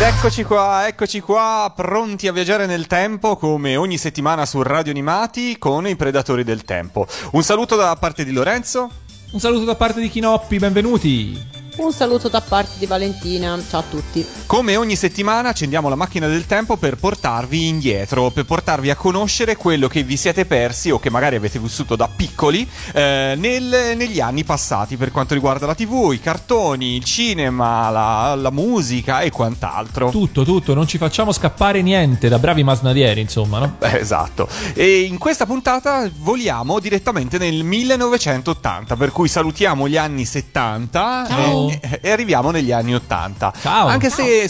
Ed eccoci qua, eccoci qua, pronti a viaggiare nel tempo come ogni settimana su Radio Animati con i Predatori del Tempo. Un saluto da parte di Lorenzo. Un saluto da parte di Chinoppi, benvenuti. Un saluto da parte di Valentina, ciao a tutti. Come ogni settimana accendiamo la macchina del tempo per portarvi indietro, per portarvi a conoscere quello che vi siete persi o che magari avete vissuto da piccoli eh, nel, negli anni passati per quanto riguarda la tv, i cartoni, il cinema, la, la musica e quant'altro. Tutto, tutto, non ci facciamo scappare niente da bravi masnadieri, insomma, no? Eh, esatto. E in questa puntata voliamo direttamente nel 1980, per cui salutiamo gli anni 70. Ciao. E, e arriviamo negli anni 80. Ciao. Anche se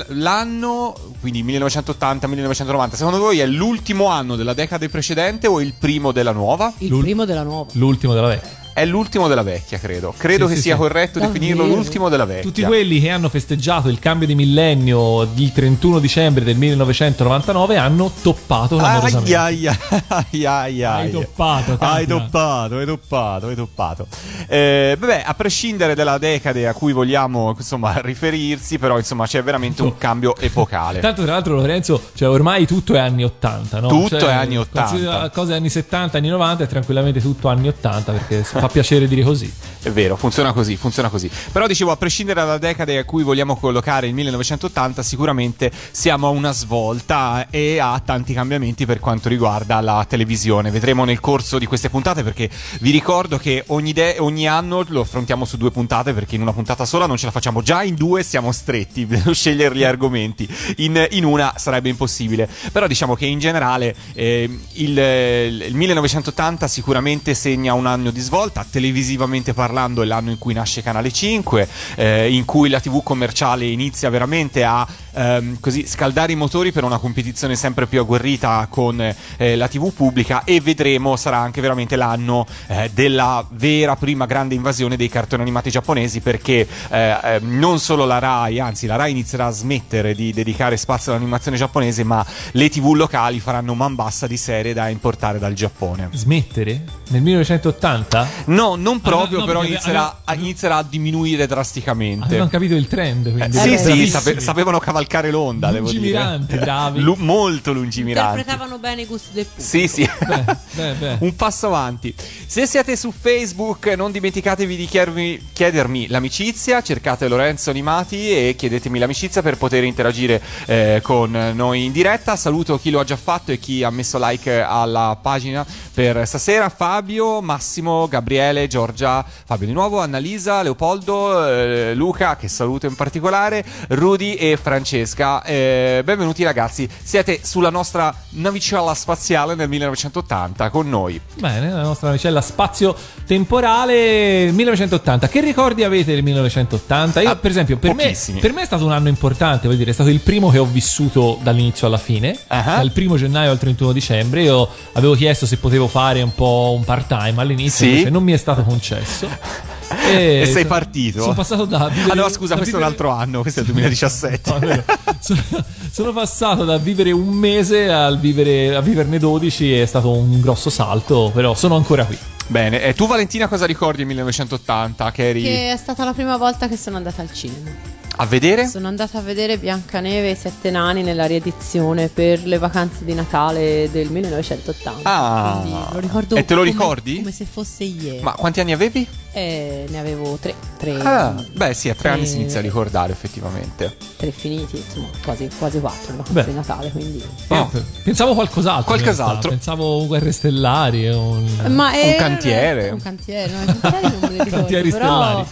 sull'anno, quindi 1980-1990, secondo voi è l'ultimo anno della decade precedente o il primo della nuova? Il L'ul- primo della nuova. L'ultimo della vecchia. È l'ultimo della vecchia, credo. Credo Sì, che sì, sia sì. corretto definirlo Davvero? l'ultimo della vecchia. Tutti quelli che hanno festeggiato il cambio di millennio il 31 dicembre del 1999 hanno toppato clamorosamente. Ai, ai, ai, ai, ai. Hai toppato, Hai toppato, hai toppato, hai toppato. Eh, vabbè, a prescindere dalla decade a cui vogliamo, insomma, riferirsi, però, insomma, c'è veramente un cambio epocale. Tanto tra l'altro Lorenzo, cioè ormai tutto è anni 80, no? Tutto Cioè, è anni 80. considera Cose anni 70, anni 90 è tranquillamente tutto anni 80 perché fa piacere dire così. È vero, funziona così, funziona così. Però dicevo, a prescindere dalla decade a cui vogliamo collocare il 1980, sicuramente siamo a una svolta e a tanti cambiamenti per quanto riguarda la televisione. Vedremo nel corso di queste puntate perché vi ricordo che ogni, de- ogni anno lo affrontiamo su due puntate perché in una puntata sola non ce la facciamo. Già in due siamo stretti scegliere gli argomenti. In, in una sarebbe impossibile. Però diciamo che in generale eh, il, il 1980 sicuramente segna un anno di svolta, televisivamente parlando è l'anno in cui nasce Canale 5, eh, in cui la TV commerciale inizia veramente a ehm, così scaldare i motori per una competizione sempre più agguerrita con eh, la TV pubblica e vedremo sarà anche veramente l'anno eh, della vera prima grande invasione dei cartoni animati giapponesi perché eh, eh, non solo la Rai, anzi la Rai inizierà a smettere di dedicare spazio all'animazione giapponese, ma le TV locali faranno man bassa di serie da importare dal Giappone. Smettere? Nel 1980? No, non proprio, no, però inizierà, aveva- inizierà a diminuire drasticamente. Avevano capito il trend, Eh, quindi. sì, sì, sape- sapevano cavalcare l'onda, devo dire. Lungimiranti, bravi. Lu- molto lungimiranti. Interpretavano bene i gusti del pubblico. Sì, sì. Beh, beh, beh. Un passo avanti. Se siete su Facebook, non dimenticatevi di chiedermi, chiedermi l'amicizia. Cercate Lorenzo Animati e chiedetemi l'amicizia per poter interagire eh, con noi in diretta. Saluto chi lo ha già fatto e chi ha messo like alla pagina per stasera. Fabio, Massimo, Gabriele, Giorgia, Fabio di nuovo, Annalisa, Leopoldo, eh, Luca, che saluto in particolare, Rudy e Francesca. Eh, benvenuti ragazzi, siete sulla nostra navicella spaziale nel 1980 con noi. Bene, la nostra navicella spazio temporale 1980. Che ricordi avete del 1980? Io, Ah, per esempio, per me, per me è stato un anno importante, vuol dire, è stato il primo che ho vissuto dall'inizio alla fine, Ah. dal primo gennaio al 31 dicembre. Io avevo chiesto se potevo fare un po' un part-time all'inizio, Sì? invece non mi è stato concesso. E sei so- partito? Sono passato da vivere, Ah no, scusa, da questo è un vivere- altro anno, questo è il 2017. No, sono, sono passato da vivere un mese al vivere, a viverne 12 è stato un grosso salto, però sono ancora qui. Bene, e tu Valentina cosa ricordi del 1980 che eri Che è stata la prima volta che sono andata al cinema. a vedere? Sono andata a vedere Biancaneve e i Sette Nani nella riedizione per le vacanze di Natale del 1980. Ah. Quindi lo ricordo E te lo come- ricordi? Come se fosse ieri. Ma quanti anni avevi? Eh, ne avevo tre. Tre, Ah, beh sì, a tre tre- anni si inizia a ricordare effettivamente. tre finiti, insomma, quasi, quasi quattro vacanze Beh. di Natale. Quindi. Oh. Io Pensavo qualcos'altro. in Qualcos'altro. Pensavo guerre stellari. Un... Ma è- cantiere. Un cantiere, no, ricordo. Cantieri però,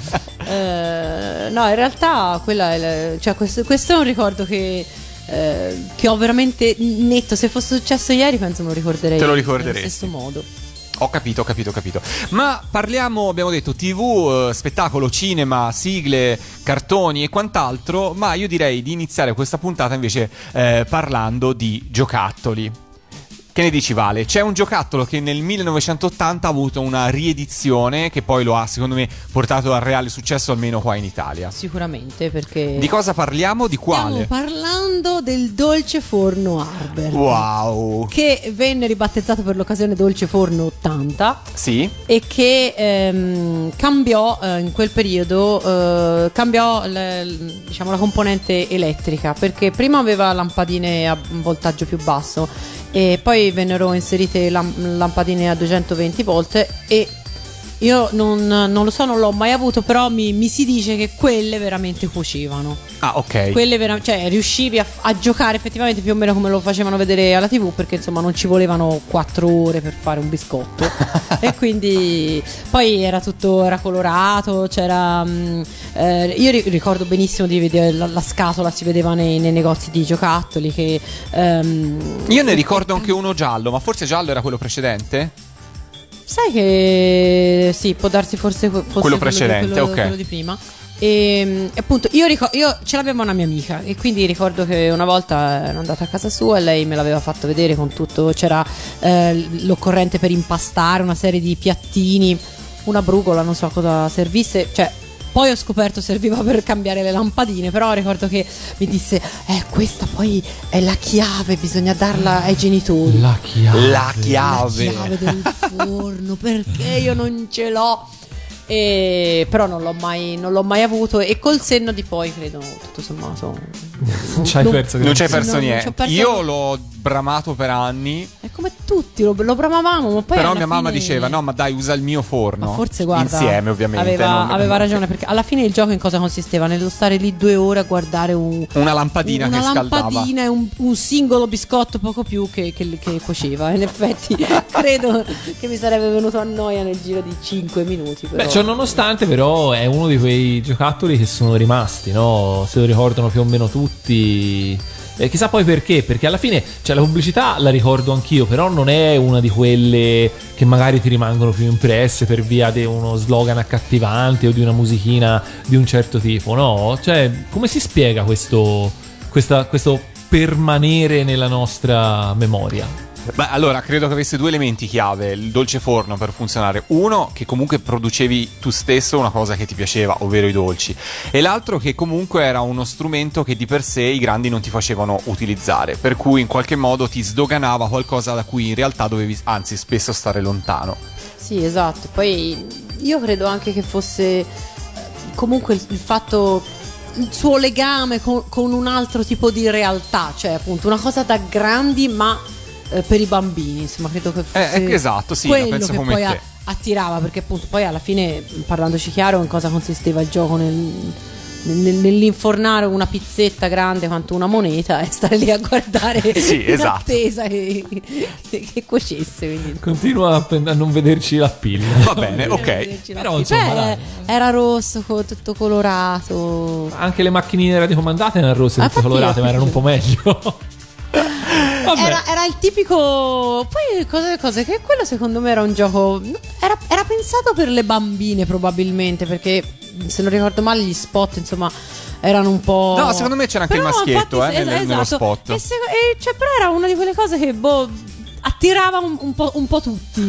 eh, no, in realtà quella è la- cioè, questo, questo è un ricordo che, eh, che ho veramente netto. Se fosse successo ieri, penso me lo ricorderei. Te lo Allo ricorderesti. stesso modo. Ho capito, ho capito, ho capito. Ma parliamo, abbiamo detto, TV, eh, spettacolo, cinema, sigle, cartoni e quant'altro, ma io direi di iniziare questa puntata invece eh, parlando di giocattoli. Che ne dici Vale? C'è un giocattolo che nel 1980 ha avuto una riedizione che poi lo ha secondo me portato al reale successo almeno qua in Italia. Sicuramente perché... Di cosa parliamo? Di quale? Stiamo parlando del dolce forno Arbert. Wow. Che venne ribattezzato per l'occasione Dolce Forno 80 Sì? e che ehm, cambiò eh, in quel periodo eh, cambiò le- l- diciamo, la componente elettrica perché prima aveva lampadine a voltaggio più basso e poi vennero inserite lam- lampadine a 220 volt e io non, non lo so, non l'ho mai avuto, però mi, mi si dice che quelle veramente cuocevano. Ah, ok. Quelle vera- cioè riuscivi a, a giocare effettivamente più o meno come lo facevano vedere alla TV perché insomma non ci volevano 4 ore per fare un biscotto e quindi poi era tutto era colorato c'era mm, eh, io ri- ricordo benissimo di vedere la, la scatola si vedeva nei, nei negozi di giocattoli che ehm, Io ne ricordo anche uno giallo, ma forse giallo era quello precedente? Sai che sì, può darsi forse fosse Quello di- precedente, quello, ok. quello di prima. E appunto io, ricor- io ce l'aveva una mia amica e quindi ricordo che una volta ero andata a casa sua e lei me l'aveva fatto vedere con tutto, c'era eh, l'occorrente per impastare una serie di piattini, una brugola, non so cosa servisse, cioè poi ho scoperto serviva per cambiare le lampadine, però ricordo che mi disse "Eh, questa poi è la chiave, bisogna darla ai genitori". La chiave. La chiave. La chiave del forno, perché io non ce l'ho. E- però non l'ho, mai, non l'ho mai avuto e col senno di poi credo tutto sommato Non ci hai perso Non ci hai Sì, perso non niente. Io l'ho bramato per anni, è come tutti lo, lo bramavamo ma poi però mia mamma fine- diceva no, ma dai, usa il mio forno. ma forse guarda Insieme ovviamente. aveva, non- aveva ragione perché alla fine il gioco in cosa consisteva nello stare lì due ore a guardare un, Una lampadina una che scaldava. lampadina e un, un singolo biscotto poco più che, che, che cuoceva in effetti credo che mi sarebbe venuto a noia nel giro di 5 minuti però. Beh, ciò nonostante, però, è uno di quei giocattoli che sono rimasti, no? Se lo ricordano più o meno tutti. E chissà poi perché, perché alla fine, cioè, la pubblicità la ricordo anch'io, però non è una di quelle che magari ti rimangono più impresse per via di uno slogan accattivante o di una musichina di un certo tipo, no? Cioè, come si spiega questo, questa- questo permanere nella nostra memoria? Beh, allora, credo che avesse due elementi chiave il dolce forno per funzionare. Uno, che comunque producevi tu stesso una cosa che ti piaceva, ovvero i dolci. E l'altro, che comunque era uno strumento che di per sé i grandi non ti facevano utilizzare. Per cui in qualche modo ti sdoganava qualcosa da cui in realtà dovevi, anzi, spesso stare lontano. Sì, esatto. Poi io credo anche che fosse comunque il fatto il suo legame con, con un altro tipo di realtà, cioè appunto una cosa da grandi ma eh, per i bambini, insomma, credo che fosse Eh, esatto, sì, quello penso che come poi te. a- attirava, perché appunto poi alla fine, parlandoci chiaro, in cosa consisteva il gioco nel- nel- nell'infornare una pizzetta grande quanto una moneta e stare lì a guardare Sì, in esatto. attesa che, che cuocesse. Quindi. Continua a, a non vederci la pilla. Va bene, ok. Però, insomma, Beh, era rosso, tutto colorato. Anche le macchinine radiocomandate erano rosse Ah, tutte colorate, ma erano un po' meglio. Era, era il tipico. Poi cose, cose che quello secondo me era un gioco. Era, era pensato per le bambine, probabilmente. Perché se non ricordo male, gli spot, insomma, erano un po'. No, secondo me c'era anche il Però, maschietto, infatti, eh, sì, nel- nello esatto. spot. E se- e cioè, però era una di quelle cose che, boh. Attirava un, un po', un po' tutti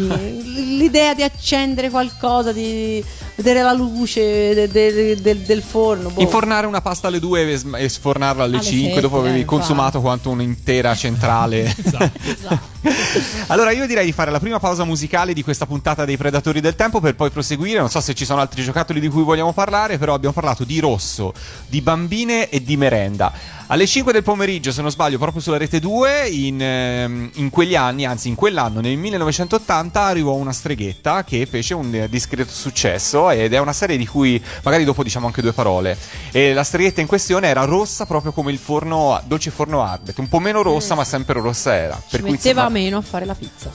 l'idea di accendere qualcosa, di vedere la luce de- de- del- del forno. boh. Infornare una pasta alle 2 e sfornarla alle Alle 5 sette, dopo avevi eh, consumato quanto un'intera centrale. Esatto. allora io direi di fare la prima pausa musicale di questa puntata dei Predatori del Tempo per poi proseguire. Non so se ci sono altri giocattoli di cui vogliamo parlare, però abbiamo parlato di rosso, di bambine e di merenda. Alle 5 del pomeriggio, se non sbaglio, proprio sulla rete 2, in, ehm, in quegli anni, anzi in quell'anno, nel 1980, arrivò una streghetta che fece un eh, discreto successo ed è una serie di cui magari dopo diciamo anche due parole. E la streghetta in questione era rossa proprio come il forno, dolce forno Arbet, un po' meno rossa ma sempre rossa era. Ci Per cui, metteva meno a fare la pizza.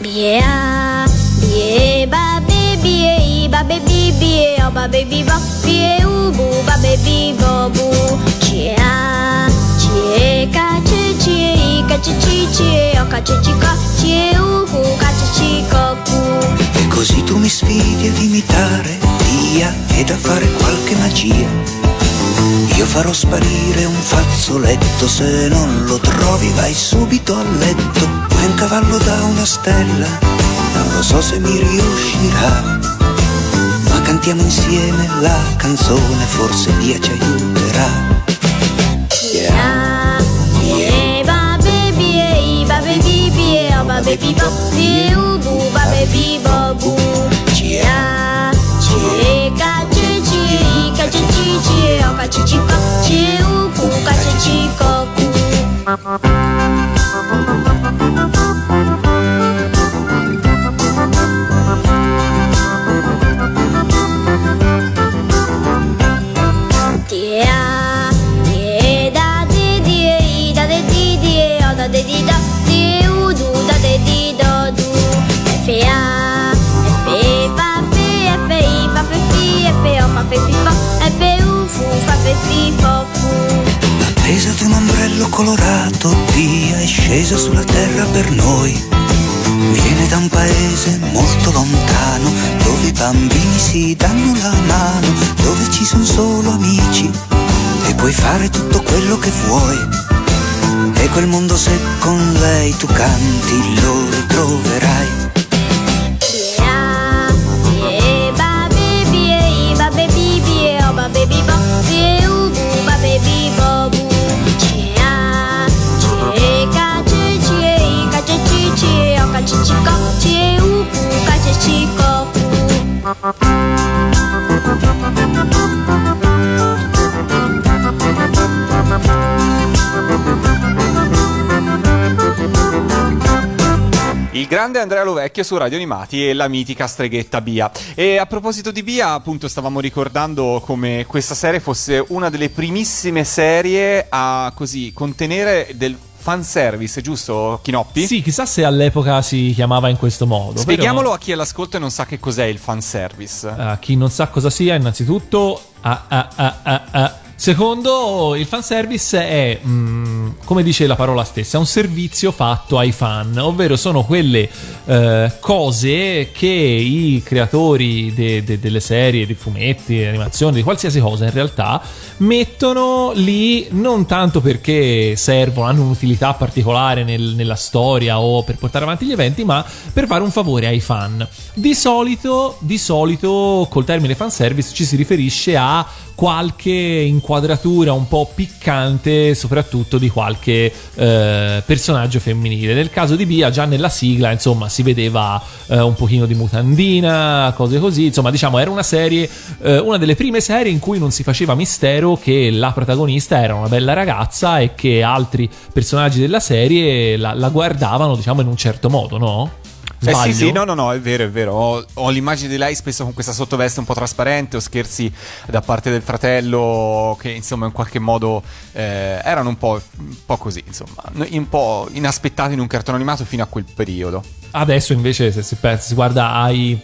Bia, bie, ba, be, bie, ba, be, bi, bie, o, ba, be, bi, bo, bie, u, bu, ba, be, bi, bo, bu. Chia, chie, ka, chie, chie, i, ka, chie, chi, chie, o, ka, chie, chi, ko, chie, u, chi, ko, ku. Così tu mi sfidi ad imitare Dia ed a fare qualche magia. Io farò sparire un fazzoletto, se non lo trovi vai subito a letto. Vuoi un cavallo da una stella? Non lo so se mi riuscirà. Ma cantiamo insieme la canzone, forse Dio ci aiuterà. Yeah. Yeah, ba baby, eh, ba baby, bie, oh, ba baby, ba, bie, u, bu, ba baby, ba, bu. chichico, chiu, puka chichico, Appesa ad un ombrello colorato, Dio è scesa sulla terra per noi. Viene da un paese molto lontano, dove i bambini si danno la mano, dove ci sono solo amici e puoi fare tutto quello che vuoi. E quel mondo se con lei tu canti lo ritroverai. Il grande Andrea Lovecchio su Radio Animati e la mitica streghetta Bia. E a proposito di Bia, appunto, stavamo ricordando come questa serie fosse una delle primissime serie a così contenere del fanservice, giusto, Chinoppi? Sì, chissà se all'epoca si chiamava in questo modo. Spieghiamolo a chi è all'ascolto e non sa che cos'è il fanservice. però, a chi non sa cosa sia, innanzitutto. ah, ah, ah, ah, ah. Secondo, il fanservice è, mm, come dice la parola stessa, un servizio fatto ai fan, ovvero sono quelle eh, cose che i creatori de- de- delle serie, di fumetti, di animazioni, di qualsiasi cosa in realtà, mettono lì non tanto perché servono, hanno un'utilità particolare nel- nella storia o per portare avanti gli eventi, ma per fare un favore ai fan. Di solito, di solito col termine fanservice ci si riferisce a qualche inquadratura un po' piccante, soprattutto di qualche eh, personaggio femminile. Nel caso di Bia, già nella sigla, insomma, si vedeva eh, un pochino di mutandina, cose così. Insomma, diciamo, era una serie, eh, una delle prime serie in cui non si faceva mistero che la protagonista era una bella ragazza e che altri personaggi della serie la, la guardavano, diciamo, in un certo modo, no? Eh sì, sì, no, no, no, è vero, è vero. Ho, ho l'immagine di lei spesso con questa sottoveste un po' trasparente o scherzi da parte del fratello che insomma in qualche modo eh, erano un po', un po' così, insomma, un po' inaspettati in un cartone animato fino a quel periodo. Adesso invece se si, pensa- si guarda ai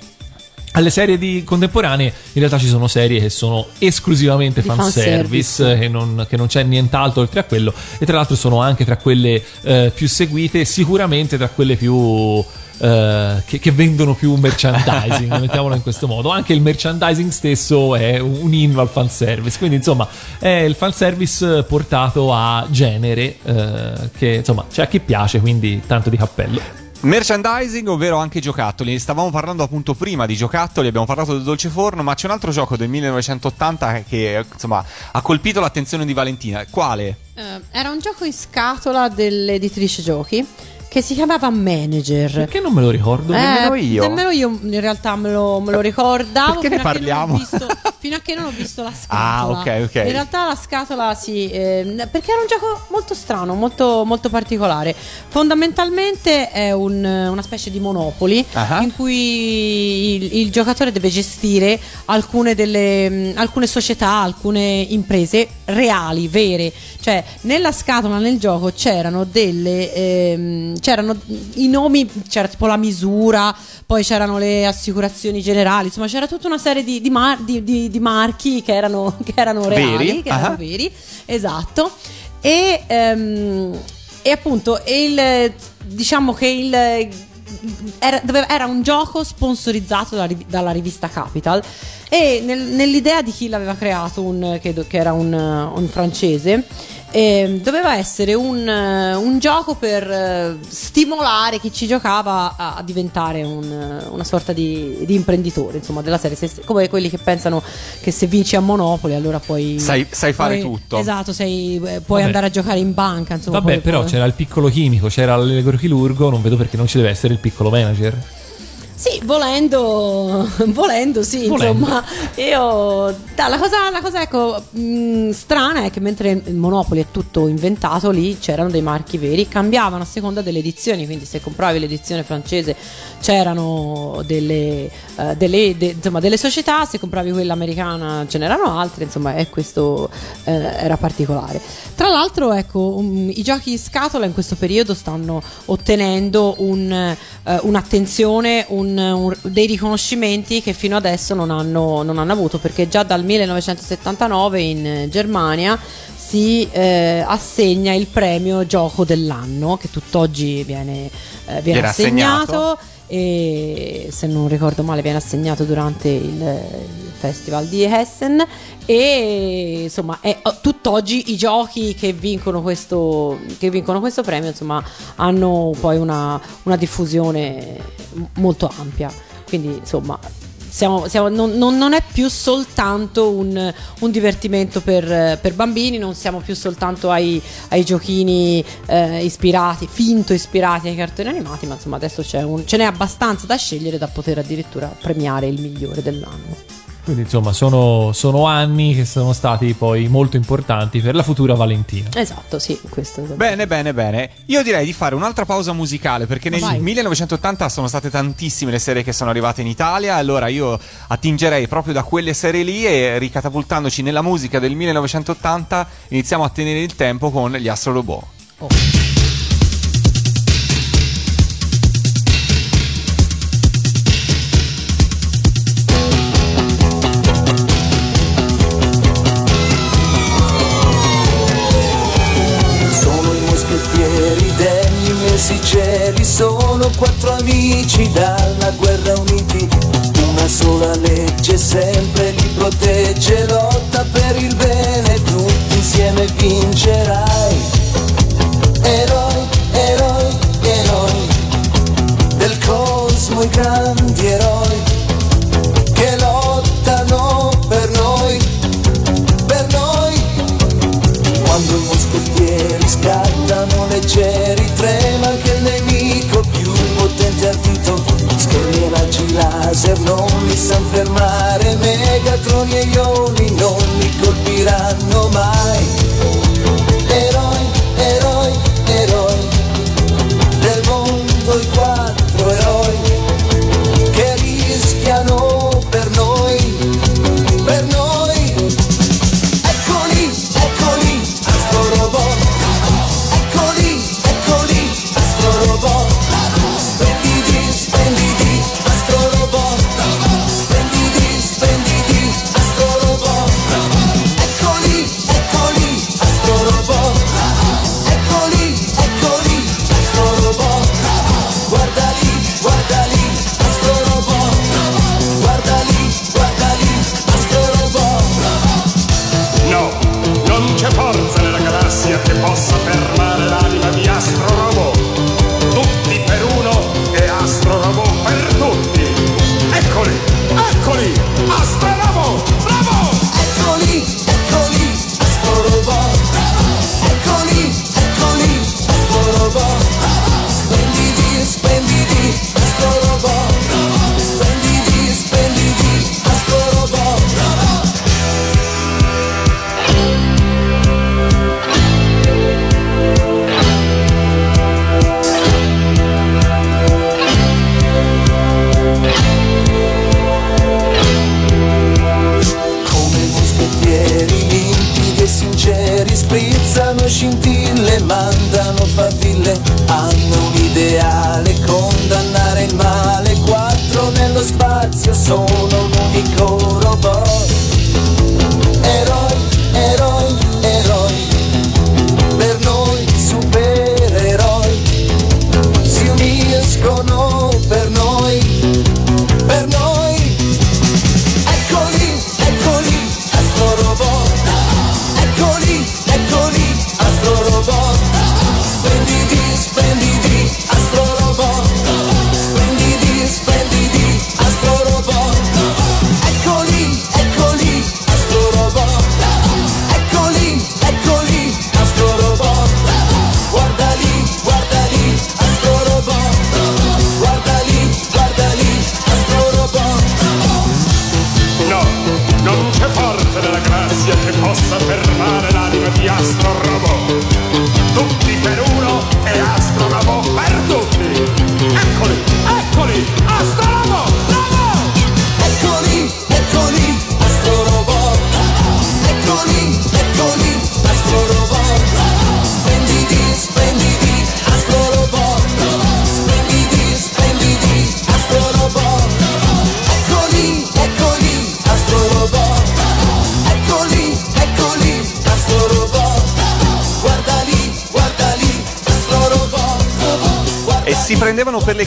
alle serie di contemporanee in realtà ci sono serie che sono esclusivamente fanservice, fanservice. che, non, che non c'è nient'altro oltre a quello e tra l'altro sono anche tra quelle eh, più seguite sicuramente tra quelle più eh, che, che vendono più merchandising mettiamolo in questo modo anche il merchandising stesso è un, un inno al fanservice quindi insomma è il fanservice portato a genere eh, che insomma c'è a chi piace quindi tanto di cappello Merchandising, ovvero anche giocattoli. Stavamo parlando appunto prima di giocattoli, abbiamo parlato del dolce forno, ma c'è un altro gioco del 1980 che insomma ha colpito l'attenzione di Valentina. Quale? Eh, era un gioco in scatola dell'editrice giochi che si chiamava Manager. perché non me lo ricordo nemmeno io. Nemmeno io in realtà me lo, me lo ricordavo. Perché ne fino a che non ho parliamo? visto- fino a che non ho visto la scatola. Ah, ok, ok. In realtà la scatola sì, ehm, perché era un gioco molto strano, molto, molto particolare. Fondamentalmente è un- una specie di Monopoli Ah. in cui il, il giocatore deve gestire alcune, delle, mh, alcune società, alcune imprese reali, vere. Cioè, nella scatola, nel gioco c'erano delle. ehm, c'erano i nomi, c'era tipo la misura, poi c'erano le assicurazioni generali, insomma, c'era tutta una serie di, di mar- di- di- di marchi che erano, che erano reali, Veri? che erano Ah. veri, esatto. E, ehm, e appunto il, diciamo che il, era, doveva- era un gioco sponsorizzato dalla, riv- dalla rivista Capital e nel- nell'idea di chi l'aveva creato, un, che, che era un, un francese, eh, doveva essere un, eh, un gioco per eh, stimolare chi ci giocava a, a diventare un, eh, una sorta di, di imprenditore, insomma, della serie. Se- come quelli che pensano che se vinci a Monopoli allora puoi... Sai- sai fare puoi- tutto. Esatto, sei- puoi Vabbè. andare a giocare in banca, insomma. Vabbè, però poi- c'era il piccolo chimico, c'era l'electrochirurgo, non vedo perché non ci deve essere il piccolo manager. Sì, volendo, volendo sì, Volendo. insomma, io... da, la, cosa, la cosa, ecco, mh, strana è che mentre il Monopoli è tutto inventato, lì c'erano dei marchi veri, cambiavano a seconda delle edizioni, quindi se compravi l'edizione francese c'erano delle, eh, delle, de- insomma, delle società, se compravi quella americana ce n'erano altre, insomma, e questo eh, era particolare. Tra l'altro, ecco, um, i giochi in scatola in questo periodo stanno ottenendo un, eh, un'attenzione, un- un- dei riconoscimenti che fino adesso non hanno, non hanno avuto, perché già dal 1979 in Germania si eh, assegna il premio gioco dell'anno, che tutt'oggi viene, eh, Viene assegnato. assegnato. E se non ricordo male viene assegnato durante il, festival di Hessen. E insomma è, oh, tutt'oggi i giochi che vincono questo, che vincono questo premio insomma hanno poi una, una diffusione molto ampia. Quindi insomma siamo- siamo- non, non- è più soltanto un, un divertimento per, per bambini, non siamo più soltanto ai, ai giochini eh, ispirati, finto ispirati ai cartoni animati, ma insomma adesso un- ce n'è abbastanza da scegliere da poter addirittura premiare il migliore dell'anno. Quindi insomma sono, sono anni che sono stati poi molto importanti per la futura Valentina. Esatto, sì, questo. Bene, bene, bene. Io direi di fare un'altra pausa musicale perché nel Vai. 1980 sono state tantissime le serie che sono arrivate in Italia. Allora io attingerei proprio da quelle serie lì e ricatapultandoci nella musica del 1980 iniziamo a tenere il tempo con gli Astro Robot. Sono quattro amici dalla guerra uniti. Una sola legge sempre li protegge, lotta per il bene, tutti insieme vincerai. Eroi, eroi, eroi del cosmo, i grandi eroi laser non li san fermare Megatroni e ioni non li colpiranno mai gonna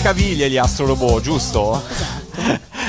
caviglie gli Astro Robot, giusto?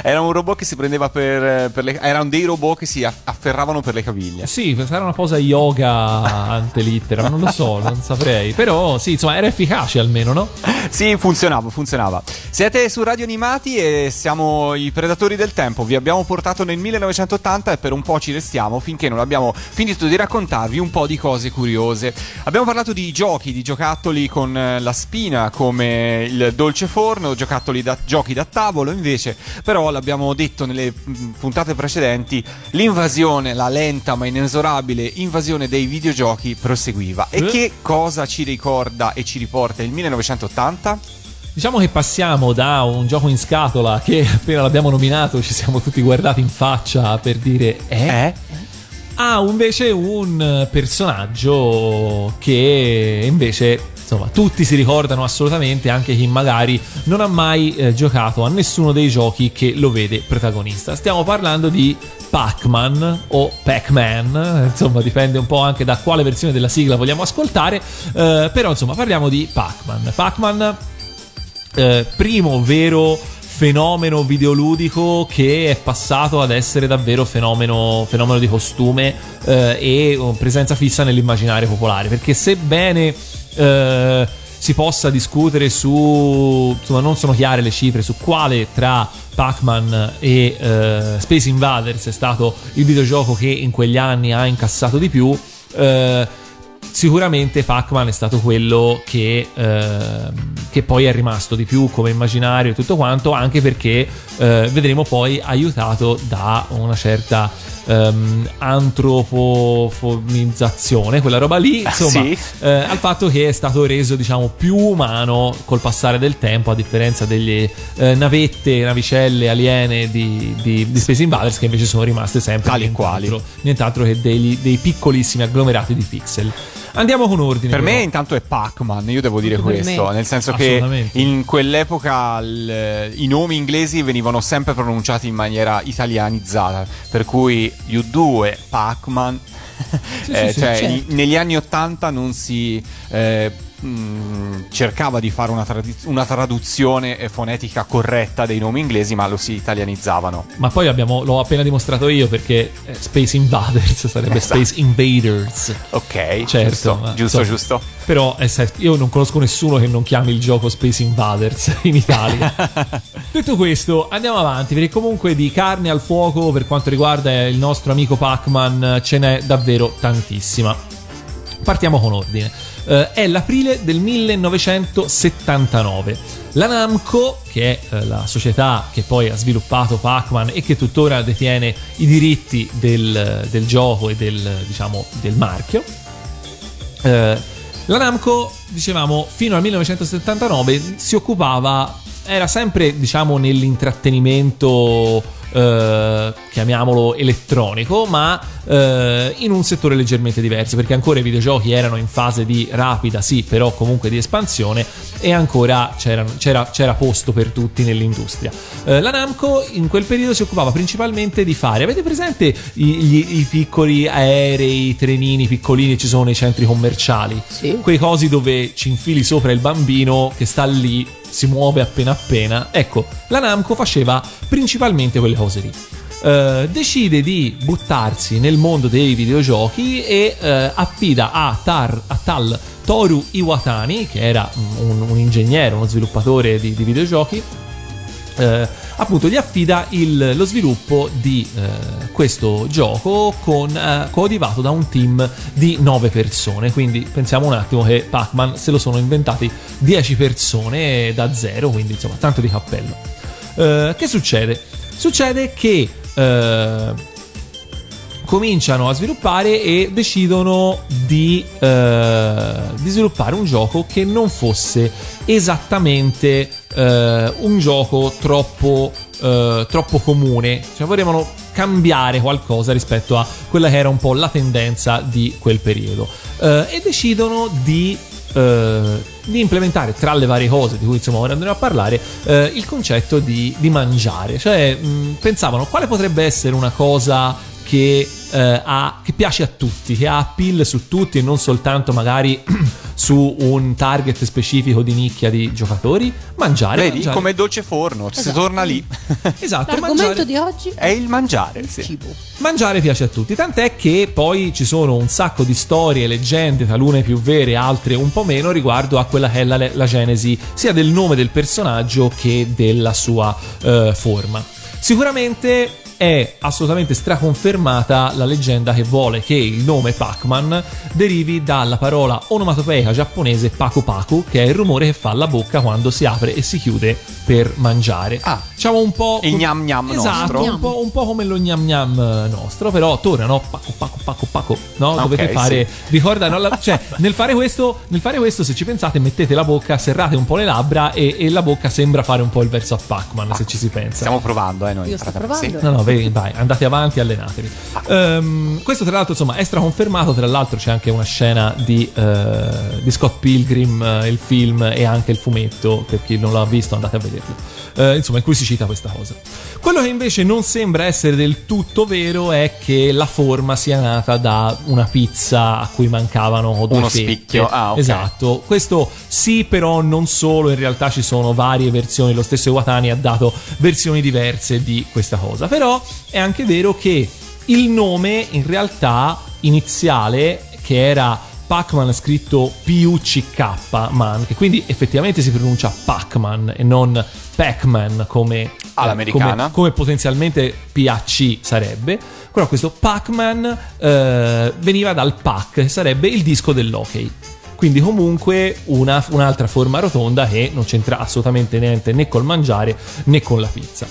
Era un robot che si prendeva per, per le. Erano dei robot che si aff- afferravano per le caviglie. Sì, era una posa yoga ante litteram, non lo so, non saprei. Però sì, insomma, era efficace almeno, no? Sì, funzionava, funzionava. Siete su Radio Animati e siamo i predatori del tempo. Vi abbiamo portato nel 1980 e per un po' ci restiamo finché non abbiamo finito di raccontarvi un po' di cose curiose. Abbiamo parlato di giochi, di giocattoli con eh, la spina come il dolce forno, giocattoli da, giochi da tavolo invece, però l'abbiamo detto nelle mm, puntate precedenti, l'invasione, la lenta ma inesorabile invasione dei videogiochi proseguiva. E Eh? che cosa ci ricorda e ci riporta il 1980? Diciamo che passiamo da un gioco in scatola che appena l'abbiamo nominato ci siamo tutti guardati in faccia per dire eh? Eh? a invece un personaggio che invece insomma tutti si ricordano assolutamente anche chi magari non ha mai eh, giocato a nessuno dei giochi che lo vede protagonista. Stiamo parlando di Pac-Man o Pac-Man insomma dipende un po' anche da quale versione della sigla vogliamo ascoltare eh, però insomma parliamo di Pac-Man. Pac-Man eh, primo vero fenomeno videoludico che è passato ad essere davvero fenomeno, fenomeno di costume eh, e oh, presenza fissa nell'immaginario popolare perché sebbene eh, si possa discutere su insomma non sono chiare le cifre su quale tra Pac-Man e eh, Space Invaders è stato il videogioco che in quegli anni ha incassato di più. Eh, sicuramente Pac-Man è stato quello che, ehm, che poi è rimasto di più come immaginario e tutto quanto, anche perché eh, vedremo poi aiutato da una certa ehm, antropofonizzazione, quella roba lì, insomma, sì. eh, al fatto che è stato reso diciamo più umano col passare del tempo, a differenza delle eh, navette, navicelle aliene di, di, di Space Invaders che invece sono rimaste sempre Tali quali. nient'altro che dei, dei piccolissimi agglomerati di pixel. Andiamo con ordine. Per me però. intanto è Pac-Man, io devo dire per questo, me. nel senso che in quell'epoca il- i nomi inglesi venivano sempre pronunciati in maniera italianizzata, per cui U2, Pac-Man, eh, sì, cioè certo. negli anni 80 non si eh, mh, cercava di fare una, tradi- una traduzione fonetica corretta dei nomi inglesi, ma lo si italianizzavano. Ma poi abbiamo, l'ho appena dimostrato io perché eh, Space Invaders sarebbe Esatto. Space Invaders. Ok, Certo, giusto, ma giusto, insomma, giusto. Però eh, io non conosco nessuno che non chiami il gioco Space Invaders in Italia. Detto questo, andiamo avanti perché comunque di carne al fuoco per quanto riguarda il nostro amico Pac-Man ce n'è davvero tantissima. Partiamo con ordine. Eh, è l'aprile del 1979. La Namco, che è eh, la società che poi ha sviluppato Pac-Man e che tuttora detiene i diritti del, del gioco e del, diciamo, del marchio, eh, la Namco, dicevamo, fino al 1979 si occupava, era sempre, diciamo, nell'intrattenimento, eh, chiamiamolo elettronico, ma eh, in un settore leggermente diverso, perché ancora i videogiochi erano in fase di rapida, sì, però comunque di espansione e ancora c'era, c'era- c'era posto per tutti nell'industria. Eh, la Namco in quel periodo si occupava principalmente di fare, avete presente i, gli- i piccoli aerei, i trenini piccolini che ci sono nei centri commerciali? Sì. Quei cosi dove ci infili sopra il bambino che sta lì, si muove appena appena. Ecco, la Namco faceva principalmente quelle cose lì. Eh, decide di buttarsi nel mondo dei videogiochi e eh, affida a, Tar- a tal Toru Iwatani, che era un, un ingegnere, uno sviluppatore di, di videogiochi, eh, appunto gli affida il- lo sviluppo di eh, questo gioco con, eh, coadiuvato da un team di 9 persone quindi pensiamo un attimo che Pac-Man se lo sono inventati 10 persone da zero quindi insomma tanto di cappello Eh, che succede? succede che eh, cominciano a sviluppare e decidono di, eh, di sviluppare un gioco che non fosse esattamente eh, un gioco troppo, eh, troppo comune, cioè volevano cambiare qualcosa rispetto a quella che era un po' la tendenza di quel periodo. Eh, e decidono di eh, di implementare tra le varie cose di cui insomma ora andremo a parlare eh, il concetto di, di mangiare. Cioè mh, pensavano quale potrebbe essere una cosa che, eh, ha- che piace a tutti che ha appeal su tutti e non soltanto magari su un target specifico di nicchia di giocatori? Mangiare. Vedi, mangiare. come dolce forno, si torna lì. Esatto, L'argomento mangiare. di oggi È il mangiare, sì. cibo. Mangiare piace a tutti, tant'è che poi ci sono un sacco di storie, leggende, talune più vere, altre un po' meno, riguardo a quella che è la, la genesi sia del nome del personaggio che della sua eh, forma. Sicuramente è assolutamente straconfermata la leggenda che vuole che il nome Pac-Man derivi dalla parola onomatopeica giapponese Paku Paku, che è il rumore che fa la bocca quando si apre e si chiude per mangiare. Ah. diciamo un po' Il gnam gnam esatto, nostro. Un po', un po' come lo gnam gnam eh, nostro, però torna, no? Paco, paco, paco, paco, no? Ah, Dovete fare, sì. ricorda, no? La- cioè, nel fare, questo, nel fare questo, se ci pensate, mettete la bocca, serrate un po' le labbra e, e la bocca sembra fare un po' il verso a Pac-Man, se ci si pensa. Stiamo provando, eh, noi. Io sto provando. No, no, vai, vai, andate avanti, allenatevi. Ehm, questo, tra l'altro, insomma, è straconfermato. Tra l'altro, c'è anche una scena di, eh, di Scott Pilgrim, eh, il film e anche il fumetto. Per chi non l'ha visto, andate a vederlo. Eh, insomma, in cui si cita questa cosa. Quello che invece non sembra essere del tutto vero è che la forma sia nata da una pizza a cui mancavano due Uno fette. spicchio, ah, ok. Esatto. Questo sì, però non solo. In realtà ci sono varie versioni. Lo stesso Iwatani ha dato versioni diverse di questa cosa. Però è anche vero che il nome in realtà iniziale, che era Pac-Man scritto P-U-C-K, man, che quindi effettivamente si pronuncia Pac-Man e non Pac-Man come, All'americana. come, come potenzialmente PAC sarebbe. Però questo Pac-Man eh, veniva dal Pac, che sarebbe il disco dell'hockey. Quindi comunque una- un'altra forma rotonda che non c'entra assolutamente niente né col mangiare né con la pizza.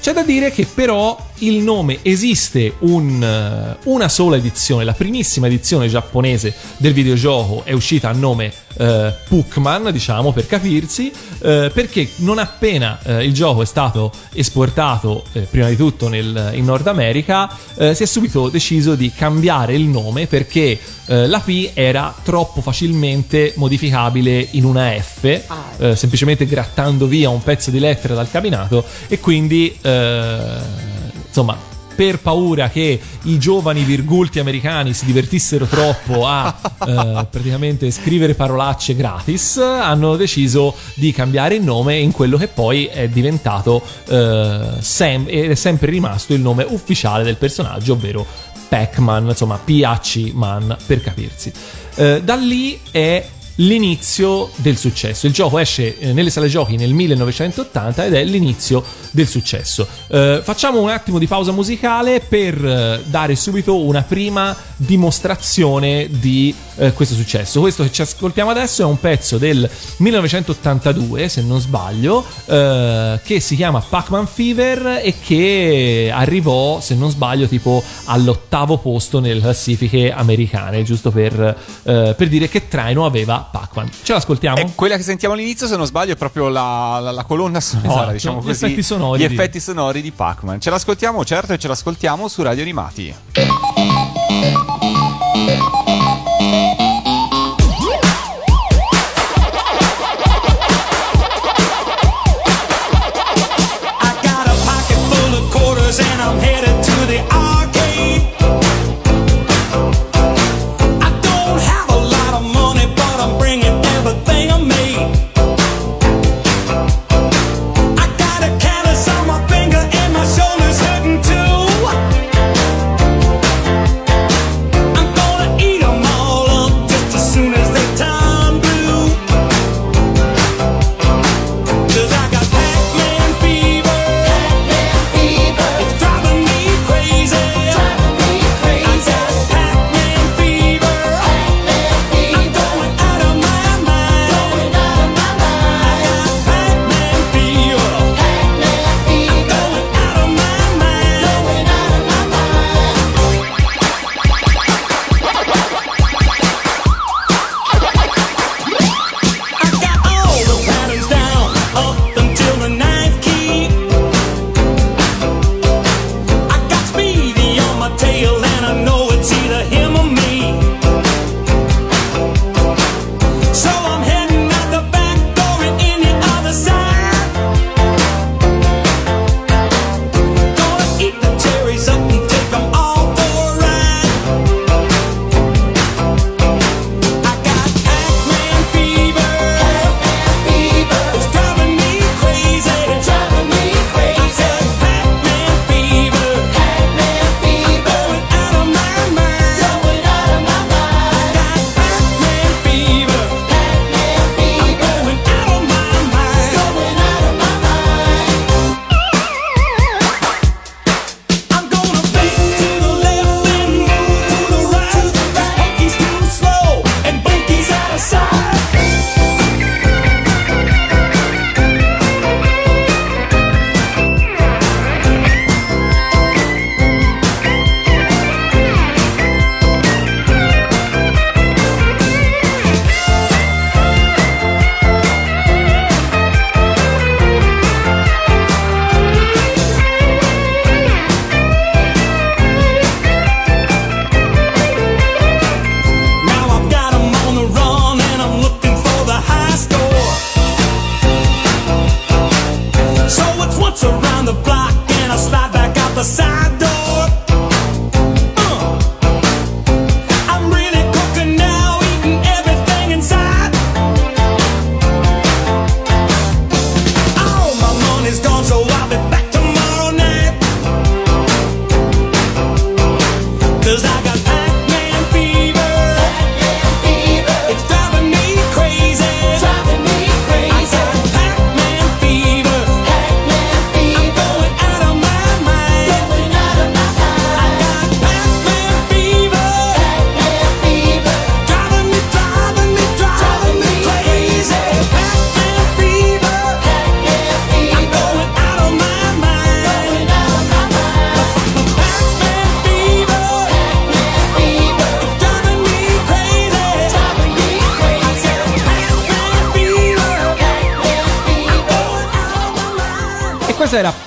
C'è da dire che però il nome esiste un, eh, una sola edizione, la primissima edizione giapponese del videogioco è uscita a nome eh, Puckman, diciamo per capirsi, eh, perché non appena eh, il gioco è stato esportato eh, prima di tutto nel- in Nord America, eh, si è subito deciso di cambiare il nome perché la P era troppo facilmente modificabile in una F, Ah. semplicemente grattando via un pezzo di lettera dal cabinato e quindi insomma per paura che i giovani virgulti americani si divertissero troppo a eh, praticamente scrivere parolacce gratis, hanno deciso di cambiare il nome in quello che poi è diventato eh, sem- ed è sempre rimasto il nome ufficiale del personaggio, ovvero Pac-Man, insomma PAC-Man per capirsi. Eh, da lì è l'inizio del successo. Il gioco esce eh, nelle sale giochi nel 1980 ed è l'inizio del successo. Eh, facciamo un attimo di pausa musicale per eh, dare subito una prima dimostrazione di eh, questo successo. Questo che ci ascoltiamo adesso è un pezzo del 1982, se non sbaglio, eh, che si chiama Pac-Man Fever e che arrivò, se non sbaglio, tipo all'ottavo posto nelle classifiche americane, giusto per, eh, per dire che traino aveva Pac-Man. Ce l'ascoltiamo? E quella che sentiamo all'inizio, se non sbaglio, è proprio la, la- la colonna sonora, Esatto, diciamo gli così. effetti sonori Gli di- effetti sonori di Pac-Man. Ce l'ascoltiamo, certo, e ce l'ascoltiamo su Radio Animati.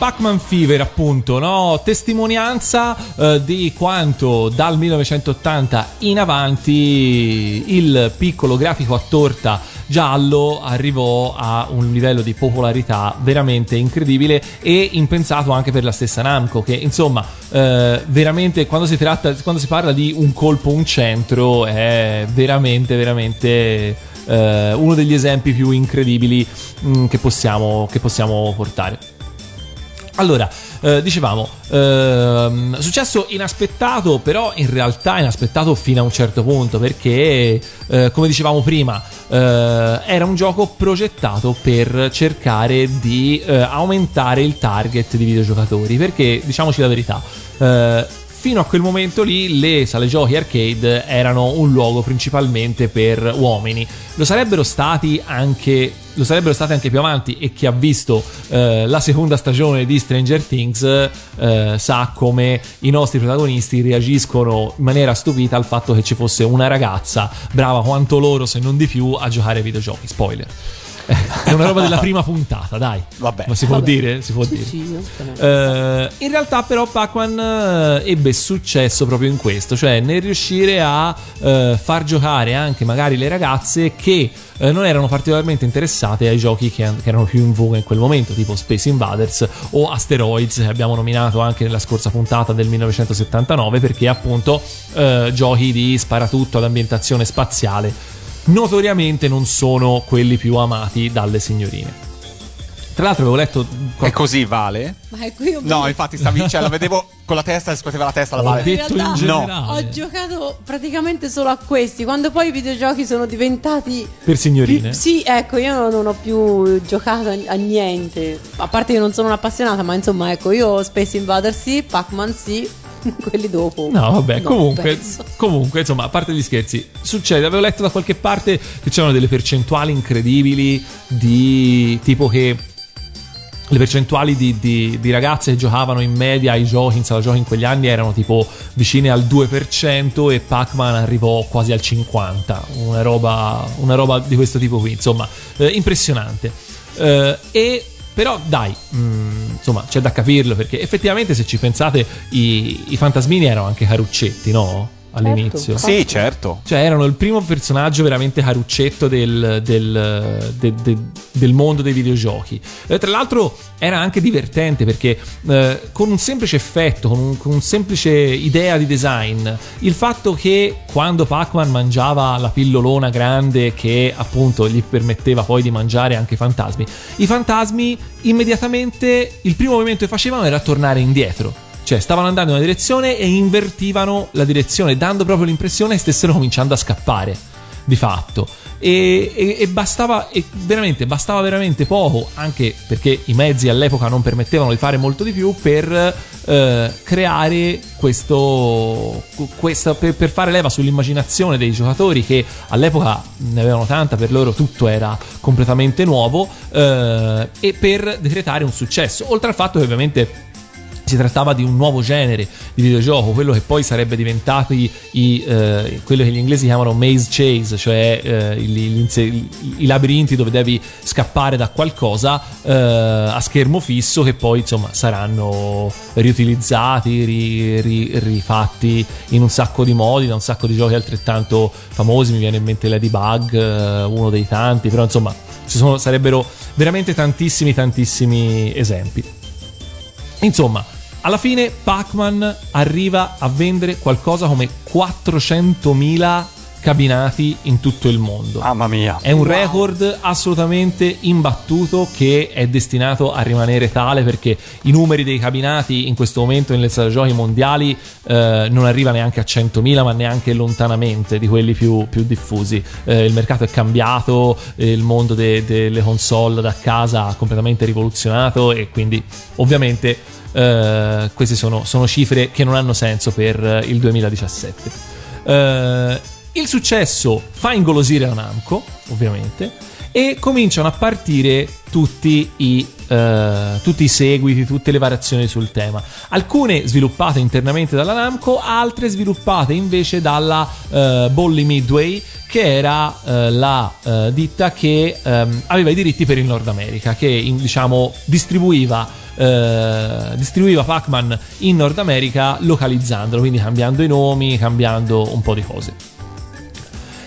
Pac-Man Fever, appunto, no? testimonianza eh, di quanto dal 1980 in avanti il piccolo grafico a torta giallo arrivò a un livello di popolarità veramente incredibile e impensato anche per la stessa Namco che insomma eh, veramente quando si tratta quando si parla di un colpo un centro è veramente veramente eh, uno degli esempi più incredibili mm, che possiamo, che possiamo portare allora, eh, dicevamo, ehm, successo inaspettato, però in realtà inaspettato fino a un certo punto, perché, eh, come dicevamo prima, eh, era un gioco progettato per cercare di eh, aumentare il target di videogiocatori, perché, diciamoci la verità, eh, fino a quel momento lì le sale giochi arcade erano un luogo principalmente per uomini. Lo sarebbero stati anche lo sarebbero state anche più avanti e chi ha visto eh, la seconda stagione di Stranger Things eh, sa come i nostri protagonisti reagiscono in maniera stupita al fatto che ci fosse una ragazza brava quanto loro se non di più a giocare ai videogiochi. Spoiler è una roba della prima puntata dai Vabbè. ma si può Vabbè. dire si può Sì, dire sì, eh, in realtà però Pac-Man eh, ebbe successo proprio in questo, cioè nel riuscire a eh, far giocare anche magari le ragazze che eh, non erano particolarmente interessate ai giochi che, che erano più in voga in quel momento, tipo Space Invaders o Asteroids, che abbiamo nominato anche nella scorsa puntata del 1979, perché appunto eh, giochi di sparatutto ad ambientazione spaziale notoriamente non sono quelli più amati dalle signorine. Tra l'altro avevo letto È così, Vale? Ma ecco io No, infatti stavi, cioè, la vedevo con la testa e scuoteva la testa la Ho Vale. detto in realtà- generale Ho giocato praticamente solo a questi. Quando poi i videogiochi sono diventati. per signorine. più- sì, ecco, io non ho più giocato a, a niente. A parte che non sono un'appassionata, ma insomma, ecco, io Space Invader sì, Pac-Man sì, quelli dopo. No, vabbè, no, comunque, comunque, insomma, a parte gli scherzi, succede, avevo letto da qualche parte che c'erano delle percentuali incredibili di tipo che le percentuali di, di- di ragazze che giocavano in media ai giochi, in sala giochi in quegli anni erano tipo vicine al 2% e Pac-Man arrivò quasi al 50%, una roba, una roba di questo tipo qui, insomma, eh, impressionante. Eh, e però dai, mm, insomma, c'è da capirlo perché effettivamente se ci pensate i, i fantasmini erano anche caruccetti, no? All'inizio. Sì, certo. Cioè erano il primo personaggio veramente caruccetto del, del- de- de- del mondo dei videogiochi. Eh, tra l'altro era anche divertente perché eh, con un semplice effetto, con un, con un semplice idea di design, il fatto che quando Pac-Man mangiava la pillolona grande che appunto gli permetteva poi di mangiare anche i fantasmi, i fantasmi immediatamente il primo movimento che facevano era tornare indietro. Cioè, stavano andando in una direzione e invertivano la direzione, dando proprio l'impressione che stessero cominciando a scappare, di fatto. E, e- e bastava, e veramente, bastava veramente poco, anche perché i mezzi all'epoca non permettevano di fare molto di più, per eh, creare questo, questa, per, per fare leva sull'immaginazione dei giocatori che all'epoca ne avevano tanta, per loro tutto era completamente nuovo, eh, e per decretare un successo. Oltre al fatto che ovviamente si trattava di un nuovo genere di videogioco, quello che poi sarebbe diventato i, i, eh, quello che gli inglesi chiamano maze chase, cioè eh, i, i labirinti dove devi scappare da qualcosa eh, a schermo fisso che poi insomma saranno riutilizzati, ri- ri- rifatti in un sacco di modi, da un sacco di giochi altrettanto famosi, mi viene in mente Ladybug, eh, uno dei tanti, però insomma ci sono, sarebbero veramente tantissimi tantissimi esempi. Insomma, alla fine Pac-Man arriva a vendere qualcosa come 400.000 cabinati in tutto il mondo. Mamma mia. È un record assolutamente imbattuto che è destinato a rimanere tale perché i numeri dei cabinati in questo momento nelle sale giochi mondiali eh, non arriva neanche a 100.000 ma neanche lontanamente di quelli più, più diffusi. Eh, il mercato è cambiato, eh, il mondo de- delle console da casa ha completamente rivoluzionato e quindi ovviamente eh, queste sono, sono cifre che non hanno senso per eh, il 2017. Eh, il successo fa ingolosire la Namco, ovviamente, e cominciano a partire tutti i, eh, tutti i seguiti, tutte le variazioni sul tema. Alcune sviluppate internamente dalla Namco, altre sviluppate invece dalla eh, Bolly Midway, che era eh, la ditta che ehm, aveva i diritti per il Nord America, che in- diciamo distribuiva distribuiva Pac-Man in Nord America localizzandolo, quindi cambiando i nomi, cambiando un po' di cose.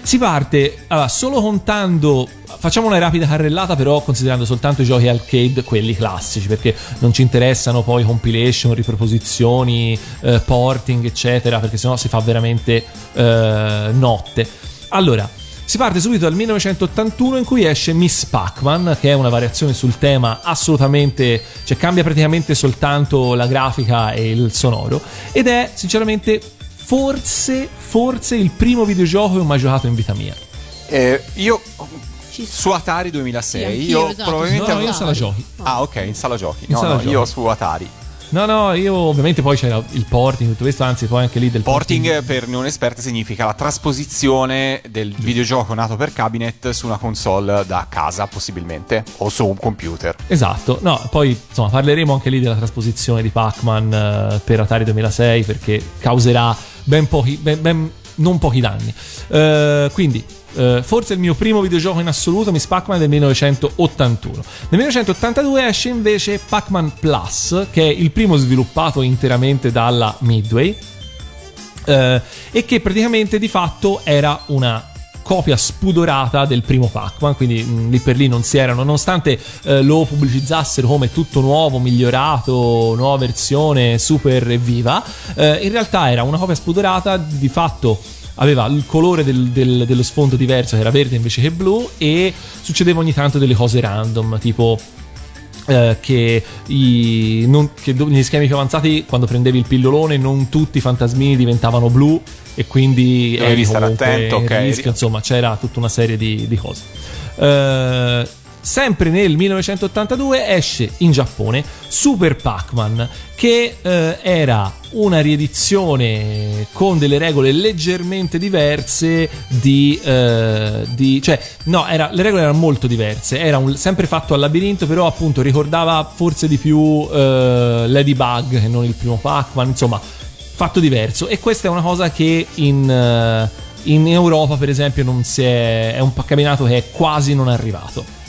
Si parte allora, solo contando. Facciamo una rapida carrellata, però considerando soltanto i giochi arcade, quelli classici, perché non ci interessano poi compilation, riproposizioni, eh, porting, eccetera, perché sennò si fa veramente eh, notte. Allora, si parte subito dal 1981 in cui esce Miss Pac-Man, che è una variazione sul tema assolutamente, cioè cambia praticamente soltanto la grafica e il sonoro, ed è sinceramente forse, forse il primo videogioco che ho mai giocato in vita mia. Eh, io su Atari 2006, Sì, io esatto, probabilmente No, io in sala giochi. Ah, ok, in sala giochi. In No, sala no, giochi. io su Atari. No, no, io ovviamente poi c'era il porting, tutto questo, anzi poi anche lì del Porting per non esperti significa la trasposizione del videogioco nato per cabinet su una console da casa, possibilmente, o su un computer. Esatto, no, poi insomma parleremo anche lì della trasposizione di Pac-Man eh, per Atari 2006 perché causerà ben pochi, ben, ben- non pochi danni. Eh, quindi, eh, forse il mio primo videogioco in assoluto, Miss Pac-Man del 1981. Nel 1982 esce invece Pac-Man Plus, che è il primo sviluppato interamente dalla Midway. eh, e che praticamente di fatto era una copia spudorata del primo Pac-Man, quindi mh, lì per lì non si erano, nonostante eh, lo pubblicizzassero come tutto nuovo, migliorato, nuova versione, super evviva, eh, in realtà era una copia spudorata, di fatto aveva il colore del- del- dello sfondo diverso, che era verde invece che blu, e succedeva ogni tanto delle cose random, tipo eh, che, i, non- che negli schemi più avanzati quando prendevi il pillolone non tutti i fantasmini diventavano blu e quindi eri stare attento, in ok. rischio, insomma c'era tutta una serie di, di cose Eh, sempre nel 1982 esce in Giappone Super Pac-Man che eh, era una riedizione con delle regole leggermente diverse di, eh, di- cioè no era, le regole erano molto diverse. Era un- sempre fatto al labirinto però appunto ricordava forse di più eh, Ladybug che non il primo Pac-Man insomma fatto diverso. E questa è una cosa che in, eh, in Europa per esempio non si è è un cabinato che è quasi non arrivato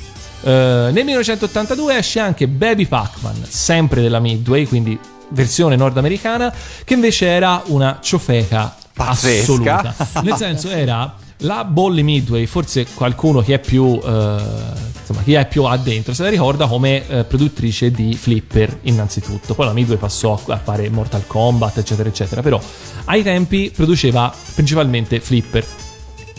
nel 1982 esce anche Baby Pac-Man, sempre della Midway, quindi versione nordamericana, che invece era una ciofeca Pazzesca. assoluta. Nel senso era la Bolly Midway, forse qualcuno che è più eh, insomma, chi è più addentro se la ricorda come eh, produttrice di Flipper innanzitutto. Poi la Midway passò a fare Mortal Kombat, eccetera, eccetera, però ai tempi produceva principalmente Flipper.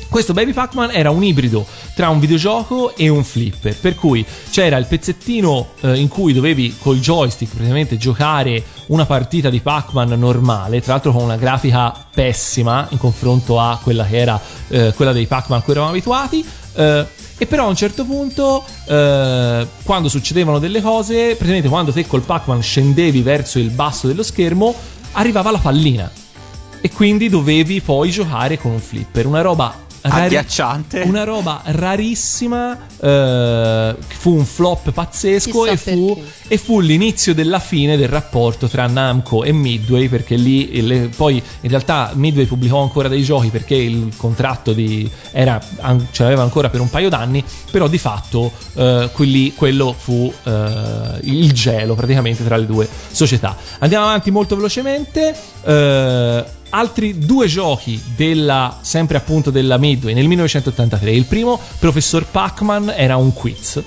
Questo Baby Pac-Man era un ibrido tra un videogioco e un flipper, per cui c'era il pezzettino eh, in cui dovevi col joystick praticamente giocare una partita di Pac-Man normale, tra l'altro con una grafica pessima in confronto a quella che era eh, quella dei Pac-Man a cui eravamo abituati. eh, e però a un certo punto, eh, quando succedevano delle cose, praticamente quando te col Pac-Man scendevi verso il basso dello schermo, arrivava la pallina e quindi dovevi poi giocare con un flipper, una roba rari- Agghiacciante. una roba rarissima, eh, fu un flop pazzesco e fu, e fu l'inizio della fine del rapporto tra Namco e Midway perché lì le- poi in realtà Midway pubblicò ancora dei giochi perché il contratto di, era, an- ce l'aveva ancora per un paio d'anni, però di fatto eh, quelli- quello fu eh, il gelo praticamente tra le due società. Andiamo avanti molto velocemente. Altri due giochi della sempre appunto della Midway nel 1983. Il primo, Professor Pac-Man, era un quiz.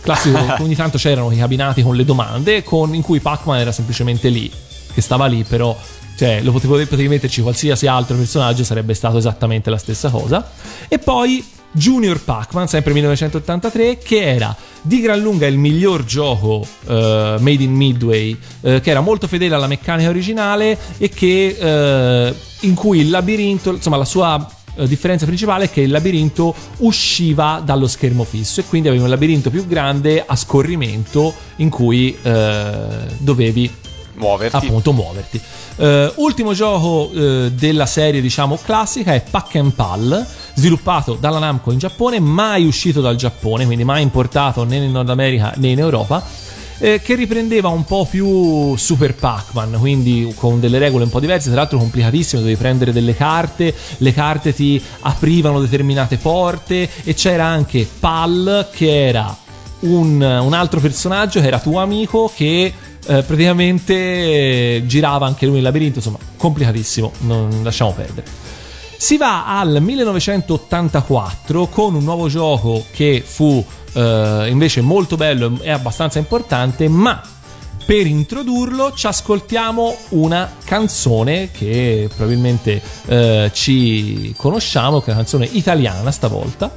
Classico, ogni tanto c'erano i cabinati con le domande, con- in cui Pac-Man era semplicemente lì, che stava lì, però Cioè, lo potevi, potevi metterci qualsiasi altro personaggio, sarebbe stato esattamente la stessa cosa. E poi Junior Pac-Man, sempre 1983, che era di gran lunga il miglior gioco eh, made in Midway, eh, che era molto fedele alla meccanica originale e che eh, in cui il labirinto, insomma, la sua differenza principale è che il labirinto usciva dallo schermo fisso e quindi avevi un labirinto più grande a scorrimento in cui eh, dovevi Muoverti. appunto muoverti. Eh, ultimo gioco eh, della serie, diciamo, classica è Pack and Pal, sviluppato dalla Namco in Giappone, mai uscito dal Giappone, quindi mai importato né in Nord America né in Europa. eh, che riprendeva un po' più Super Pac-Man, quindi con delle regole un po' diverse, tra l'altro complicatissime, dovevi prendere delle carte, le carte ti aprivano determinate porte e c'era anche Pal che era un, un altro personaggio che era tuo amico che eh, praticamente eh, girava anche lui nel labirinto, insomma, complicatissimo, non lasciamo perdere. Si va al 1984 con un nuovo gioco che fu eh, invece molto bello e abbastanza importante, ma per introdurlo ci ascoltiamo una canzone che probabilmente eh, ci conosciamo, che è una canzone italiana stavolta.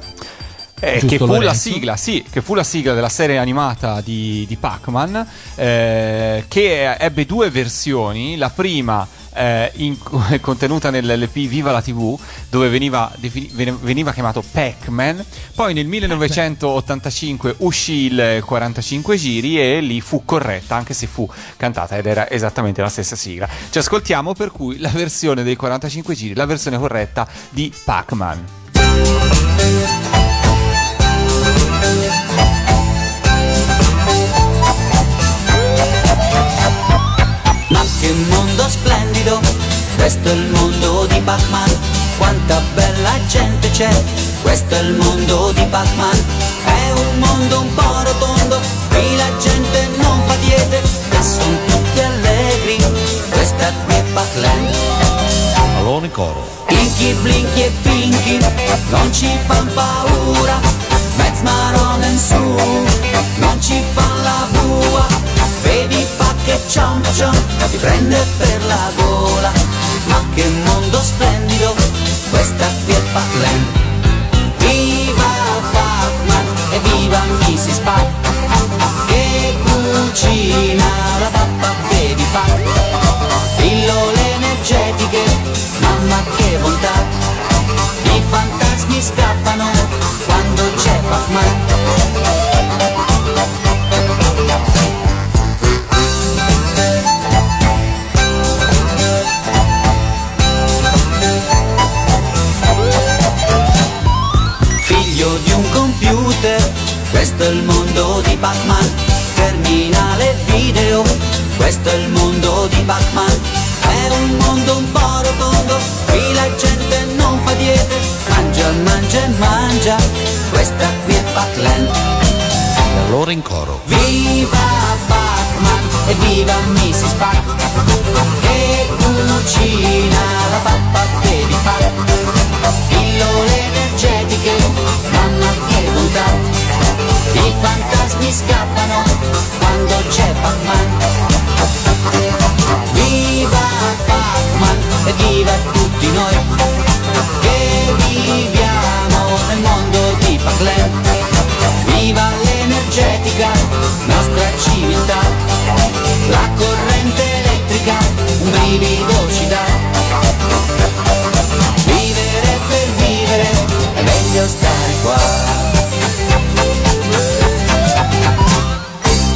Eh, che fu sigla, sì, che fu la sigla della serie animata di, di Pac-Man, eh, che ebbe due versioni. La prima eh, in- contenuta nell'LP Viva la TV, dove veniva, defini- veniva chiamato Pac-Man. Poi nel 1985 uscì il 45 giri e lì fu corretta, anche se fu cantata ed era esattamente la stessa sigla. Ci ascoltiamo per cui la versione dei 45 giri, la versione corretta di Pac-Man. Ma che mondo splendido, questo è il mondo di Pac-Man. Quanta bella gente c'è, questo è il mondo di Pac-Man. È un mondo un po' rotondo, qui la gente non fa diete e sono tutti allegri. Questa qui è Pac-Land. Alone coro. Inky, Blinky e Pinky non ci fan paura, mezz marone in su, non ci fan la bua, vedi pa che ciom ciom, ti prende per la gola, ma che mondo splendido, questa qui è Pac-Land. Mangia, questa qui è Pac-Land Allora in coro. Viva Pac-Man e viva Mrs. Pac Che cucina la pappa baby Pac Pillole energetiche, mamma che bontà I fantasmi scappano quando c'è Pac-Man Viva Pac-Man e viva tutti noi. Che viviamo nel mondo di Pac-Land Viva l'energetica, nostra civiltà. La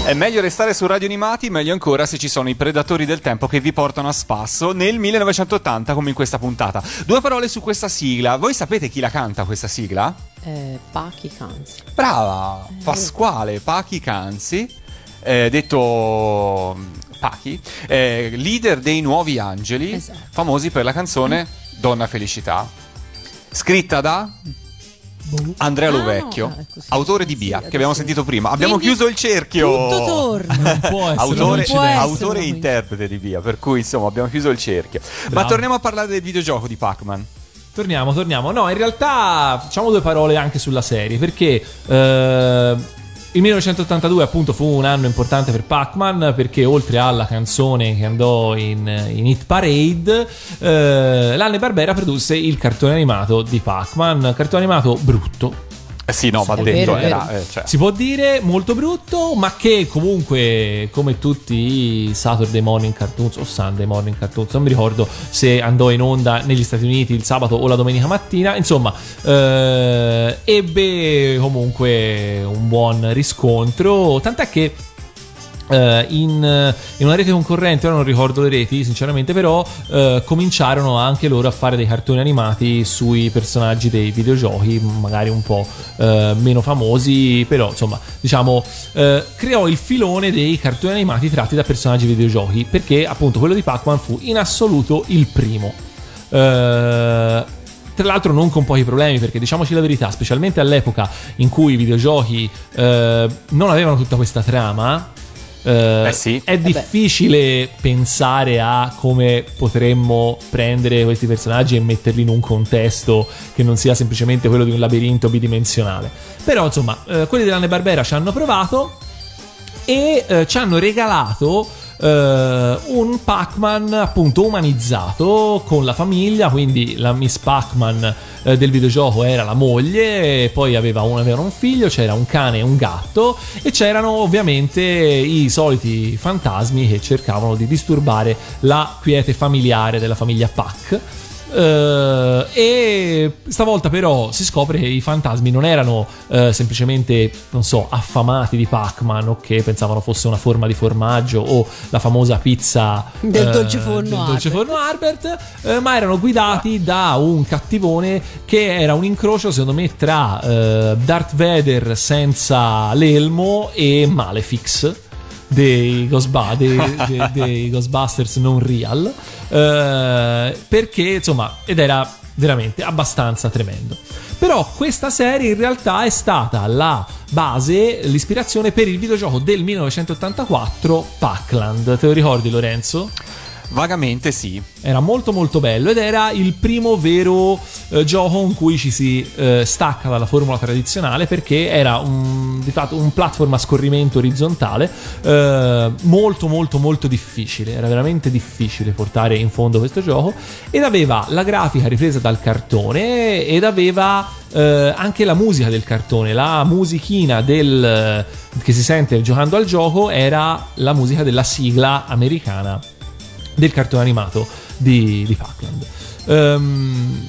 È meglio restare su Radio Animati, meglio ancora se ci sono i predatori del tempo che vi portano a spasso nel 1980 come in questa puntata. Due parole su questa sigla. Voi sapete chi la canta questa sigla? Eh, Pachi Canzi. Brava! Pasquale Pachi Canzi, eh, detto mm, Pachi, eh, leader dei Nuovi Angeli, Esatto. famosi per la canzone Donna Felicità, scritta da Andrea Ah, Lovecchio, no, ah, ecco, sì, autore sì, di Bia, sì, che abbiamo sentito prima. Abbiamo Quindi chiuso il cerchio! Tutto torna. Non può essere autore, può essere autore e interprete di Via, per cui insomma abbiamo chiuso il cerchio. Ma Bravo. torniamo a parlare del videogioco di Pac-Man. Torniamo, torniamo. No, in realtà facciamo due parole anche sulla serie, perché eh, Il 1982 appunto fu un anno importante per Pac-Man perché oltre alla canzone che andò in, in Hit Parade, eh, l'Anne Barbera produsse il cartone animato di Pac-Man, cartone animato brutto, Eh sì, no, va È detto, vero, era, vero. eh, cioè, si può dire molto brutto, ma che comunque, come tutti i Saturday morning cartoons o Sunday morning cartoons, non mi ricordo se andò in onda negli Stati Uniti il sabato o la domenica mattina, insomma, eh, ebbe comunque un buon riscontro, tant'è che in, in una rete concorrente, ora non ricordo le reti sinceramente, però eh, cominciarono anche loro a fare dei cartoni animati sui personaggi dei videogiochi, magari un po' eh, meno famosi, però insomma diciamo eh, creò il filone dei cartoni animati tratti da personaggi videogiochi, perché appunto quello di Pac-Man fu in assoluto il primo. Eh, tra l'altro non con pochi problemi perché diciamoci la verità, specialmente all'epoca in cui i videogiochi eh, non avevano tutta questa trama, eh, Eh sì. è difficile pensare a come potremmo prendere questi personaggi e metterli in un contesto che non sia semplicemente quello di un labirinto bidimensionale. Però insomma, eh, quelli dell'Anne Barbera ci hanno provato e eh, ci hanno regalato eh, un Pac-Man appunto umanizzato con la famiglia, quindi la Miss Pac-Man eh, del videogioco era la moglie, poi aveva un, avevano un figlio, c'era un cane e un gatto e c'erano ovviamente i soliti fantasmi che cercavano di disturbare la quiete familiare della famiglia Pac. Eh, e stavolta però si scopre che i fantasmi non erano eh, semplicemente, non so, affamati di Pac-Man o che pensavano fosse una forma di formaggio o la famosa pizza Del eh, dolce forno del dolce Albert. forno Albert, ma erano guidati da un cattivone che era un incrocio secondo me tra Darth Vader senza l'elmo e Maleficx dei, Ghostbu- dei- dei- dei Ghostbusters non real eh, perché insomma ed era veramente abbastanza tremendo però questa serie in realtà è stata la base l'ispirazione per il videogioco del 1984 Pac-Land te lo ricordi Lorenzo? Vagamente sì. Era molto molto bello ed era il primo vero eh, gioco in cui ci si eh, stacca dalla formula tradizionale perché era un, di fatto un platform a scorrimento orizzontale eh, molto molto molto difficile, era veramente difficile portare in fondo questo gioco ed aveva la grafica ripresa dal cartone ed aveva eh, anche la musica del cartone, la musichina del, che si sente giocando al gioco era la musica della sigla americana del cartone animato di, di Pac-Land. Ehm,